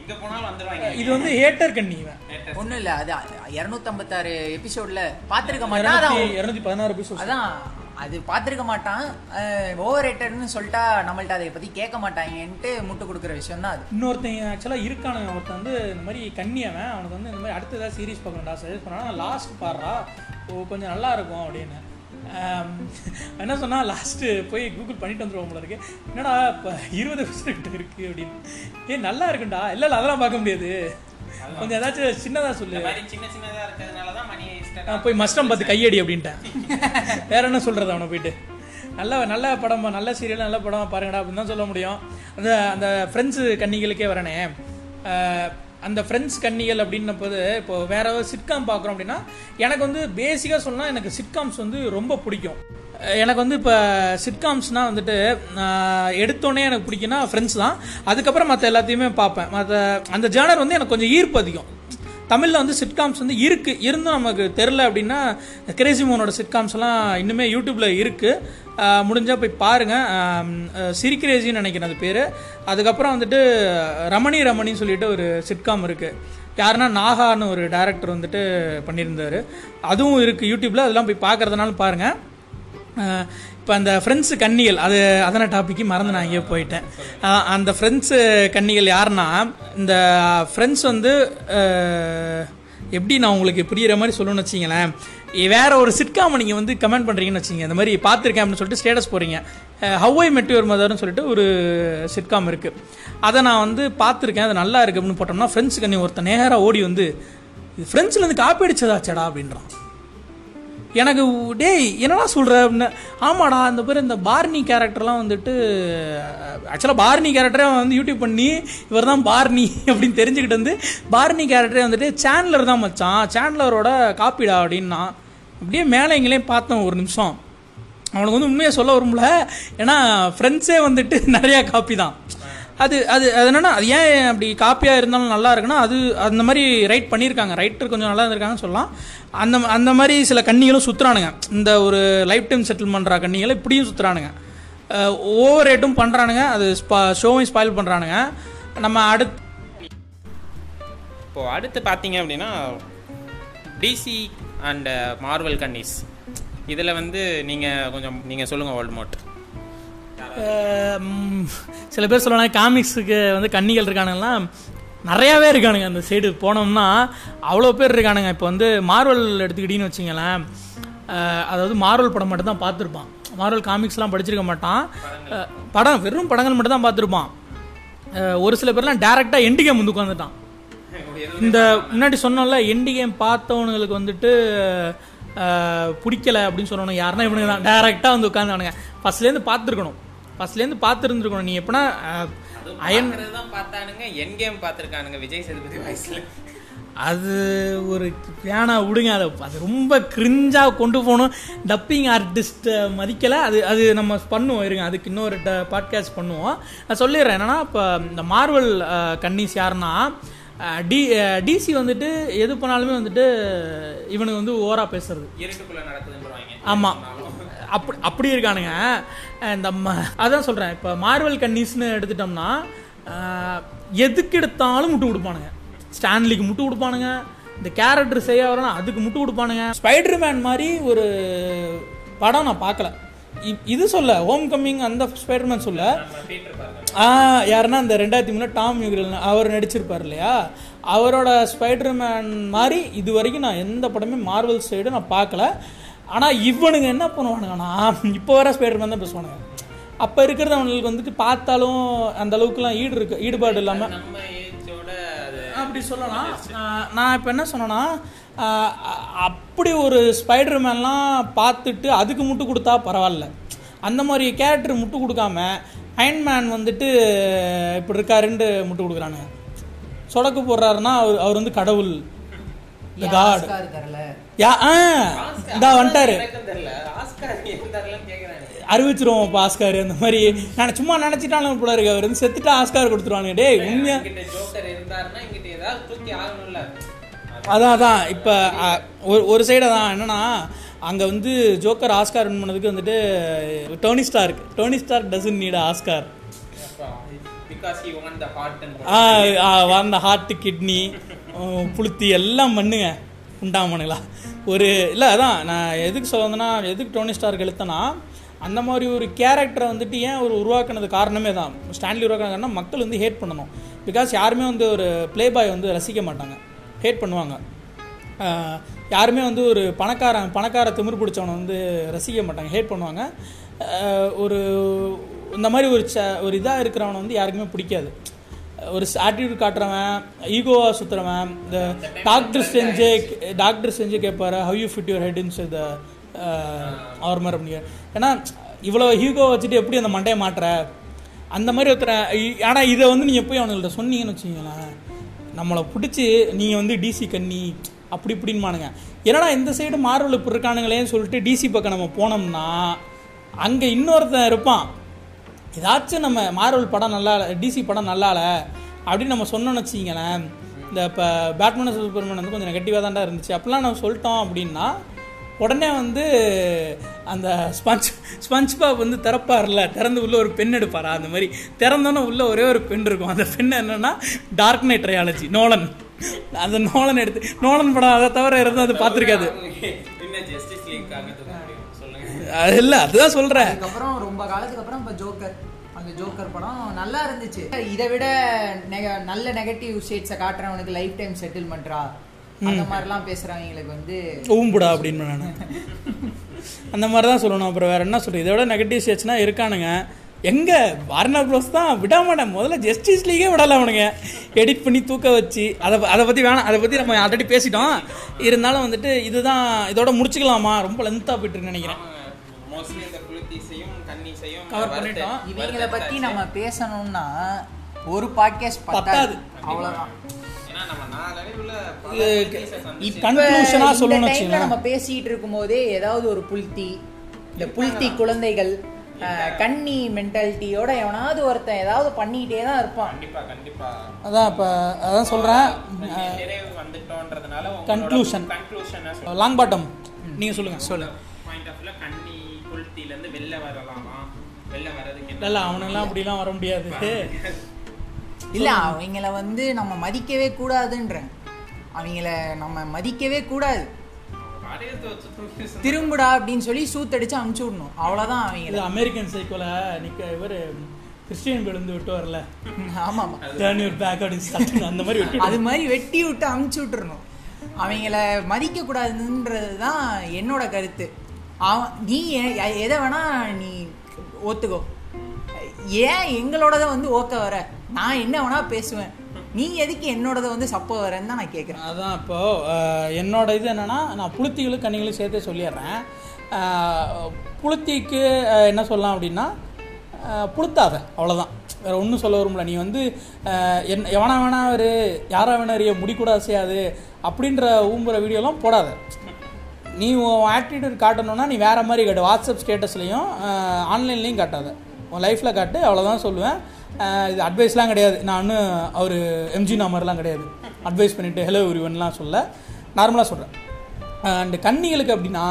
இங்க போனாலும் வந்துருவாங்க. இது வந்து ஹேட்டர் கண்ணி இவன். ஒண்ணும் இல்ல அது இருநூத்தம்பத்தாறு எபிசோட்ல பாத்திருக்க மாட்டான். அதான் இரநூத்தி பதினாறு எபிசோட் அதான் அது பார்த்துருக்க மாட்டான். ஓவர் ரேட்டட்னு சொல்லிட்டா நம்மள்ட்ட அதை பத்தி கேட்க மாட்டாங்கன்ட்டு முட்டு கொடுக்குற விஷயம் தான் அது. இன்னொருத்தன் ஆக்சுவலாக இருக்கானுங்க ஒருத்தன் வந்து இந்த மாதிரி கண்ணி அவன். அவனுக்கு வந்து இந்த மாதிரி அடுத்த ஏதாவது சீரிஸ் பார்க்கணும்டா சஜஸ்ட் பண்ணா லாஸ்ட் பாடுறா. ஓ கொஞ்சம் நல்லா இருக்கும் அப்படின்னு. என்ன சொன்னா லாஸ்ட்டு போய் கூகுள் பண்ணிட்டு வந்துருவோம் போல இருக்கு. என்னடா இப்போ இருபது எபிசோட் இருக்கு அப்படின்னு. ஏ நல்லா இருக்குண்டா. இல்லை இல்லை அதெல்லாம் பார்க்க முடியாது. கொஞ்சம் ஏதாச்சும் சின்னதா சொல்லு. சின்ன சின்னதா இருக்கிறதுனால தான் மணி நான் போய் மஸ்டம் பார்த்து கையடி அப்படின்ட்டேன் வேற என்ன சொல்றது அவனை போயிட்டு? நல்ல நல்ல படம் நல்ல சீரியல் நல்ல படம் பாருங்கடா அப்படின்னு தான் சொல்ல முடியும். அந்த அந்த ஃப்ரெண்ட்ஸு கன்னிகளுக்கே வரனே. அந்த ஃப்ரெண்ட்ஸ் கன்னிகள் அப்படின்னப்போது இப்போ வேற ஏதாவது சிட்காம் பார்க்குறோம் அப்படின்னா எனக்கு வந்து பேசிக்காக சொன்னால் எனக்கு சிட்காம்ஸ் வந்து ரொம்ப பிடிக்கும். எனக்கு வந்து இப்போ சிட்காம்ஸ்னால் வந்துட்டு எடுத்தோடனே எனக்கு பிடிக்குன்னா ஃப்ரெண்ட்ஸ் தான். அதுக்கப்புறம் மற்ற எல்லாத்தையுமே பார்ப்பேன். மற்ற அந்த ஜேனர் வந்து எனக்கு கொஞ்சம் ஈர்ப்பு அதிகம். தமிழில் வந்து சிட்காம்ஸ் வந்து இருக்கு. இருந்தும் நமக்கு தெரில அப்படின்னா கிரேசி மோனோட சிட்காம்ஸ் எல்லாம் இன்னுமே யூடியூப்பில் இருக்குது முடிஞ்சால் போய் பாருங்கள் சிரிக்ரேஜின்னு நினைக்கிறேன் அது பேர். அதுக்கப்புறம் வந்துட்டு ரமணி ரமணின்னு சொல்லிட்டு ஒரு சிட்காம் இருக்குது யாருன்னா நாகான்னு ஒரு டைரக்டர் வந்துட்டு பண்ணியிருந்தார். அதுவும் இருக்குது யூடியூப்பில் அதெல்லாம் போய் பார்க்கறதுனால பாருங்கள் இப்போ அந்த ஃப்ரெண்ட்ஸு கன்னிகள் அது அதன டாப்பிக்கு மறந்து நான் இங்கே போயிட்டேன். அந்த ஃப்ரெண்ட்ஸு கன்னிகள் யாருன்னா இந்த ஃப்ரெண்ட்ஸ் வந்து எப்படி நான் உங்களுக்கு புரியிற மாதிரி சொல்லணும்னு வச்சிங்களேன் வேற ஒரு சிட்காம நீங்கள் வந்து கமெண்ட் பண்ணுறீங்கன்னு வச்சிங்க. இந்த மாதிரி பார்த்துருக்கேன் அப்படின்னு சொல்லிட்டு ஸ்டேட்டஸ் போகிறீங்க ஹவ்வை மெட்டியூர் மதர்னு சொல்லிட்டு ஒரு சிட்காம் இருக்குது அதை நான் வந்து பார்த்துருக்கேன் அது நல்லா இருக்குது அப்படின்னு போட்டோம்னா ஃப்ரெண்ட்ஸ் கண்ணி ஒருத்தன் நேராக ஓடி வந்து இது ஃப்ரெண்ட்ஸ்லேருந்து காப்பி அடிச்சதாச்சடா அப்படின்றான். எனக்கு டேய் என்னடா சொல்கிற அப்படின்னு. ஆமாடா அந்த பேர் இந்த பார்னி கேரக்டர்லாம் வந்துட்டு ஆக்சுவலாக பார்னி கேரக்டரே அவன் வந்து யூடியூப் பண்ணி இவர் தான் பார்னி அப்படின்னு தெரிஞ்சுக்கிட்டு வந்து பார்னி கேரக்டரே வந்துட்டு சேனலர் தான் மச்சான். சேனலரோட காப்பிடா அப்படின்னா அப்படியே மேலே எங்களையும் பார்த்தோம் ஒரு நிமிஷம். அவனுக்கு வந்து உண்மையை சொல்ல வரும்ல. ஏன்னா ஃப்ரெண்ட்ஸே வந்துட்டு நிறையா காப்பி தான். அது அது அது என்னன்னா அது ஏன் அப்படி காப்பியாக இருந்தாலும் நல்லா இருக்குன்னா அது அந்த மாதிரி ரைட் பண்ணியிருக்காங்க ரைட்டர் கொஞ்சம் நல்லா இருந்திருக்காங்கன்னு சொல்லலாம். அந்த அந்த மாதிரி சில கண்ணிகளும் சுற்றுறானுங்க இந்த ஒரு லைஃப் டைம் செட்டில் பண்ணுற கண்ணிகளை இப்படியும் சுற்றுறானுங்க ஓவர் ரேட்டும் பண்ணுறானுங்க அது ஸ்பா ஷோவையும் ஸ்பாயில் பண்ணுறானுங்க நம்ம அடுத்து இப்போது அடுத்து பார்த்தீங்க அப்படின்னா டிசி அண்ட் மார்வல் கன்னிஸ் இதில் வந்து நீங்கள் கொஞ்சம் நீங்கள் சொல்லுங்கள் ஓல்ட் மோட் சில பேர் சொல்லலாம் காமிக்ஸுக்கு வந்து கன்னிகள் இருக்கானுங்கலாம். நிறையாவே இருக்கானுங்க அந்த சைடு போனோம்னா அவ்வளோ பேர் இருக்கானுங்க. இப்போ வந்து மார்வல் எடுத்துக்கிட்டின்னு வச்சிங்களேன் அதாவது மார்வல் படம் மட்டும் தான் பார்த்துருப்பான். மார்வல் காமிக்ஸ்லாம் படிச்சிருக்க மாட்டான். படம் வெறும் படங்கள் மட்டும் தான் பார்த்துருப்பான் ஒரு சில பேர்லாம் டேரெக்டாக எண்டு கேம் வந்து உட்காந்துட்டான் இந்த முன்னாடி சொன்னோம்ல எண்டு கேம் பார்த்தவனுங்களுக்கு வந்துட்டு பிடிக்கலை அப்படின்னு சொன்னவனுங்க யாருன்னா இவனுங்க தான். டேரெக்டாக வந்து உட்காந்தானுங்க ஃபஸ்ட்லேருந்து பார்த்துருக்கணும். ஃபர்ஸ்ட்லேருந்து பார்த்துருந்துருக்கணும். நீ எப்படின்னா அயன் தான் பார்த்தானுங்க என் கேம் பார்த்துருக்கானுங்க விஜய் சேதுபதி வாய்ஸில் அது ஒரு வேணா விடுங்க. அதை அது ரொம்ப கிரிஞ்சாக கொண்டு போகணும். டப்பிங் ஆர்டிஸ்ட்டை மதிக்கலை. அது அது நம்ம பண்ணுவோம். இருங்க அதுக்கு இன்னொரு பாட்காஸ்ட் பண்ணுவோம். நான் சொல்லிடுறேன். என்னன்னா இப்போ இந்த மார்வல் கன்னிஸ் யாருன்னா டி டிசி வந்துட்டு எது பண்ணாலுமே வந்துட்டு இவனுக்கு வந்து ஓவரா பேசுறது. ஆமாம் அப்படி அப்படி இருக்கானுங்க. இந்த ம அதான் சொல்கிறேன் இப்போ மார்வல் கன்னிஸ்னு எடுத்துட்டோம்னா எதுக்கு எடுத்தாலும் முட்டு கொடுப்பானுங்க. ஸ்டான்லிக்கு முட்டு கொடுப்பானுங்க. இந்த கேரக்டர் செய்ய வரனா அதுக்கு முட்டு கொடுப்பானுங்க. ஸ்பைடர் மேன் மாதிரி ஒரு படம் நான் பார்க்கல. இது சொல்ல ஹோம் கம்மிங் அந்த ஸ்பைடர்மேன் சொல்ல யாருன்னா இந்த ரெண்டாயிரத்தி மூணு டாம் யூகிரல் அவர் நடிச்சிருப்பார் இல்லையா? அவரோட ஸ்பைடர்மேன் மாதிரி இது வரைக்கும் நான் எந்த படமே மார்வல் சைடு நான் பார்க்கல. ஆனால் இவனுங்க என்ன பண்ணுவானுங்கன்னா இப்போ வர ஸ்பைடர் மேன் தான் பேசுவானுங்க. அப்போ இருக்கிறது அவனுக்கு வந்துட்டு பார்த்தாலும் அந்த அளவுக்குலாம் ஈடு இருக்கு ஈடுபாடு இல்லாமல் அப்படி சொல்லலாம். நான் இப்போ என்ன சொன்னேன்னா அப்படி ஒரு ஸ்பைடர் மேன்லாம் பார்த்துட்டு அதுக்கு முட்டு கொடுத்தா பரவாயில்ல. அந்த மாதிரி கேரக்டர் முட்டு கொடுக்காம அயன்மேன் வந்துட்டு இப்படி இருக்காருன்ட்டு முட்டு கொடுக்குறானுங்க. சொடக்கு போடுறாருன்னா அவர் அவர் வந்து கடவுள். த காட் யா ஆ. இதா வந்துட்டாரு. அறிவிச்சிருவோம் இப்போ ஆஸ்கார் அந்த மாதிரி நான் சும்மா நினச்சிட்டாலும் போல இருக்கு. அவர் வந்து செத்துட்டா ஆஸ்கார் கொடுத்துருவானுங்க. டேய் உண்மையா? அதான் அதான். இப்போ ஒரு ஒரு சைடு தான். என்னன்னா அங்கே வந்து ஜோக்கர் ஆஸ்கார் வின் பண்ணதுக்கு வந்துட்டு Tony Stark Tony Stark doesn't need Oscar the and அந்த ஹார்ட் கிட்னி புளுத்தி எல்லாம் மண்ணுங்க உண்டாமனுங்களா ஒரு இல்லை அதான் நான் எதுக்கு சொல்ல வந்தேன்னா எதுக்கு டோனி ஸ்டார்க் எழுத்தனா அந்த மாதிரி ஒரு கேரக்டரை வந்துட்டு ஏன் ஒரு உருவாக்குனது காரணமே தான். ஸ்டான்லி காரணம் மக்கள் வந்து ஹேட் பண்ணணும். பிகாஸ் யாருமே வந்து ஒரு ப்ளே பாய் வந்து ரசிக்க மாட்டாங்க. ஹேட் பண்ணுவாங்க. யாருமே வந்து ஒரு பணக்காரன் பணக்கார திமிர் பிடிச்சவனை வந்து ரசிக்க மாட்டாங்க. ஹேட் பண்ணுவாங்க. ஒரு இந்த மாதிரி ஒரு ச ஒரு இதாக இருக்கிறவனை வந்து யாருக்குமே பிடிக்காது. ஒரு ஆட்டிடியூட் காட்டுறவன் ஈகோவாக சுற்றுறவன் இந்த டாக்டர் செஞ்சு டாக்டர் செஞ்சு கேட்பாரு how you fit your head இந்த த ஆர்மர் அப்படிங்கிற. ஏன்னா இவ்வளோ ஹீகோ வச்சுட்டு எப்படி அந்த மண்டையை மாட்டுற? அந்த மாதிரி ஒருத்தரை ஆனால் இதை வந்து நீங்கள் போய் அவனுங்கள்ட்ட சொன்னீங்கன்னு வச்சுக்கோங்களேன். நம்மளை பிடிச்சி நீங்கள் வந்து டிசி கண்ணி அப்படி இப்படின்பானுங்க என்னடா இந்த சைடு மார்வல் இப்படி இருக்கானுங்களேன்னு சொல்லிட்டு டிசி பக்கம் நம்ம போனோம்னா அங்கே இன்னொருத்தன் இருப்பான். ஏதாச்சும் நம்ம மார்வல் படம் நல்லா டிசி படம் நல்லா அப்படின்னு நம்ம சொன்னோம்னு வச்சிங்களேன் இந்த இப்போ பேட்மேன் சூப்பர்மேன் வந்து கொஞ்சம் நெகட்டிவாக தான்டா இருந்துச்சு. அப்படிலாம் நம்ம சொல்லிட்டோம் அப்படின்னா உடனே வந்து அந்த ஸ்பஞ்ச் ஸ்பஞ்ச் பாப் வந்து திறப்பார்ல திறந்து உள்ள ஒரு பென் எடுப்பாரா? அந்த மாதிரி திறந்தோன்னே உள்ள ஒரே ஒரு பென் இருக்கும். அந்த பென் என்னன்னா டார்க் நைட் ட்ரையாலஜி நோலன் அந்த நோலன் எடுத்து நோலன் படம் அதை தவிர இருந்தால் அது பார்த்துருக்காது. அது இல்லை அதுதான் சொல்கிறேன் அதுக்கப்புறம் ரொம்ப காலத்துக்கு அப்புறம் இப்ப ஜோக்கர். அந்த ஜோக்கர் படம் நல்லா இருந்துச்சு. இதை விட நெக- நல்ல நெகட்டிவ் ஷேட்ஸை காட்டுறவனுக்கு லைஃப் டைம் செட்டில்மெண்ட்ரா அந்த மாதிரிலாம் பேசுறவங்களுக்கு வந்து ஊம்புடா அப்படின்னு நான் அந்த மாதிரி தான் சொல்லணும். அப்புறம் வேற என்ன சொல்றது? இதோட நெகட்டிவ் ஷேட்ஸ்னா இருக்கானுங்க. எங்க? வார்னர் ப்ரோஸ் தான் விட மாட்டேன். முதல்ல ஜஸ்டிஸ் லீகே விடல அவனுங்க. எடிட் பண்ணி தூக்க வச்சு அதை அதை பற்றி வேணாம். அதை பற்றி நம்ம ஆல்ரெடி பேசிட்டோம். இருந்தாலும் வந்துட்டு இதுதான் இதோட முடிச்சுக்கலாமா? ரொம்ப லென்த்தாக போயிட்டு இருக்குன்னு நினைக்கிறேன். மோஸ்ட்லி இந்த குளித்தீசையும் கன்னிசையும் வறுத்து- பண்ணிட்டோம். இவங்களை பத்தி நம்ம பேசணும்னா ஒரு பாட்காஸ்ட் பத்தாது. ஏன்னா நம்ம பேசிட்டு இருக்கும்போதே ஏதாவது ஒரு புல்தி இந்த புல்தி குழந்தைகள் கன்னி மென்டாலிட்டியோட எவனாவது ஒருத்தன் ஏதாவது பண்ணிக்கிட்டே தான் இருப்பான். கண்டிப்பா கண்டிப்பா. அதான் இப்போ அதான் சொல்கிறேன். கன்க்ளூஷன் லாங் பாட்டம் நீங்கள் சொல்லுங்கள் சொல்லு இருந்து வெளில வரலாமா? வெளில வர்றதுக்கு என்ன இல்லை அவனுங்களாம் அப்படிலாம் வர முடியாது. இல்ல அவங்கள வந்து நம்ம மதிக்கவே கூடாதுன்றேன். அவங்கள நம்ம மதிக்கவே கூடாது. திரும்புடா அப்படின்னு சொல்லி சூத்தடிச்சு அமுச்சு விடணும். அவ்வளவுதான் இது அவங்கள அமெரிக்கன் சைக்கோல நிக்க இவர் கிறிஸ்டியன் விழுந்து விட்டு வரல ஆமா டேர்ன் யுவர் பேக் அப்படின்னு அந்த மாதிரி விட்டு அது மாதிரி வெட்டி விட்டு அமுச்சு விட்டுறணும். அவங்கள மதிக்க கூடாதுன்றது தான் என்னோட கருத்து. அவன் நீ எதை வேணா நீ ஒத்துக்கோ. ஏன் எங்களோடத வந்து ஓக்க வர? நான் என்ன வேணா பேசுவேன். நீ எதுக்கு என்னோடதை வந்து சப்போ வரேன்னு தான் நான் கேட்குறேன் அதான் இப்போ என்னோட இது என்னன்னா நான் புளுத்திகளும் கண்ணிகளும் சேர்த்தே சொல்லிடுறேன். புளுத்திக்கு என்ன சொல்லலாம் அப்படின்னா புளுத்தாத அவ்வளோதான் வேறு ஒன்றும் சொல்ல வரும்ல நீ வந்து என் எவனா வேணா ஒரு யாரா வேணா அறிய முடி கூட அசையாது அப்படின்ற ஊம்புற வீடியோலாம் போடாத. நீ உன் ஆட்டிடியூட் காட்டணும்னா நீ வேறு மாதிரி காட்டு. வாட்ஸ்அப் ஸ்டேட்டஸ்லையும் ஆன்லைன்லேயும் காட்டாத. உன் லைஃப்பில் காட்டு அவ்வளோதான் சொல்லுவேன். இது அட்வைஸ்லாம் கிடையாது. நான் இன்னும் அவர் எம்ஜி நாமர்லாம் கிடையாது. அட்வைஸ் பண்ணிவிட்டு ஹலோ இவன்லாம் சொல்ல. நார்மலாக சொல்கிறேன் அண்டு கன்னிகளுக்கு அப்படின்னா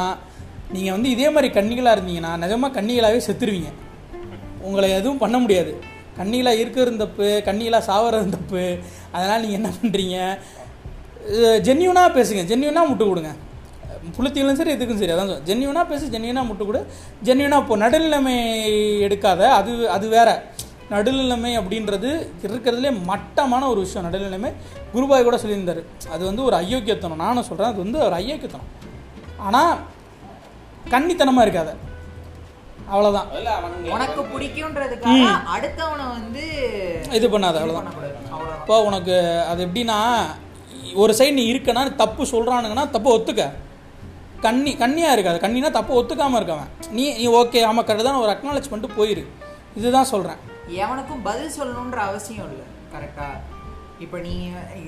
நீங்கள் வந்து இதே மாதிரி கன்னிகளாக இருந்தீங்கன்னா நிஜமாக கன்னிகளாகவே செத்துருவீங்க. உங்களை எதுவும் பண்ண முடியாது. கண்ணிகளாக இருக்கிறது தப்பு கண்ணிகளாக சாவறது தப்பு அதனால் நீங்கள் என்ன பண்ணுறீங்க ஜென்யூனாக பேசுங்க. ஜென்யூனாக முட்டு கொடுங்க. புளுத்திகளும் சரி எதுக்கும் சரி. அதான் ஜென்யூனாக பேசு ஜென்யூனாக முட்டு கொடு. ஜென்யூனாக இப்போ நடுநிலைமை எடுக்காத. அது அது வேற. நடுநிலைமை அப்படின்றது இருக்கிறதுலே மட்டமான ஒரு விஷயம் நடுநிலைமை. குருபாய் கூட சொல்லியிருந்தார். அது வந்து ஒரு ஐயோக்கியத்தனம் நானும் சொல்கிறேன் அது வந்து ஒரு ஐயோக்கியத்தனம் ஆனால் கன்னித்தனமாக இருக்காத. அவ்வளோதான் உனக்கு பிடிக்கும்ன்றதுக்காக அடுத்தவனை வந்து இது பண்ணாத அவ்வளோதான் இப்போ உனக்கு அது எப்படின்னா ஒரு சைடு நீ இருக்கனா தப்பு சொல்கிறானுங்கன்னா தப்பு ஒத்துக்க. கண்ணி கண்ணியாக இருக்காது. கண்ணினா தப்பு ஒத்துக்காமல் இருக்கவன். நீ நீ ஓகே ஆமாம் கரெக்டாக தான் ஒரு அக்னாலேஜ் பண்ணிட்டு போயிரு. இதுதான் சொல்கிறேன் எவனுக்கும் பதில் சொல்லணுன்ற அவசியம் இல்லை. கரெக்டா இப்ப நீ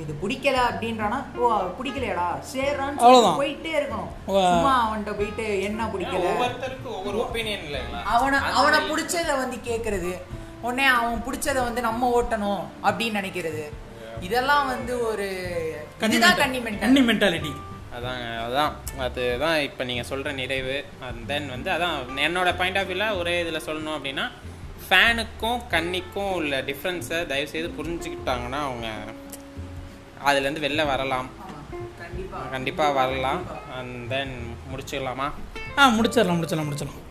இது பிடிக்கல அப்படின்றானா ஓ பிடிக்கலையாடா சேர்றான்னு அவ்வளவுதான். சொல்லி போயிட்டே இருக்கணும். சும்மா அவன்கிட்ட போயிட்டு என்ன பிடிக்கல? ஒவ்வொருத்தருக்கும் ஒவ்வொரு ஒப்பீனியன் இல்லைங்களா? அவனை அவனை பிடிச்சத வந்து கேக்குறது. உடனே அவன் பிடிச்சத வந்து நம்ம ஓட்டணும் அப்படின்னு நினைக்கிறது. இதெல்லாம் வந்து ஒரு இதுதான் கன்னி mentality. கண்ணி மென்டாலிட்டி அதாங்க அதான். அதுதான் இப்போ நீங்கள் சொல்கிற நிறைவு. அண்ட் தென் வந்து அதான் என்னோட பாயிண்ட் ஆஃப் வியூவில் ஒரே இதில் சொல்லணும் அப்படின்னா ஃபேனுக்கும் கன்னிக்கும் உள்ள டிஃப்ரென்ஸை தயவுசெய்து புரிஞ்சுக்கிட்டாங்கன்னா அவங்க அதுலேருந்து வெளில வரலாம். கண்டிப்பா. கண்டிப்பாக வரலாம். And then முடிச்சுக்கலாமா? ஆ முடிச்சிடலாம் முடிச்சிடலாம் முடிச்சிடலாம்.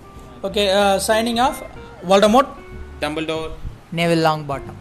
Okay signing off Voldemort Dumbledore Neville Longbottom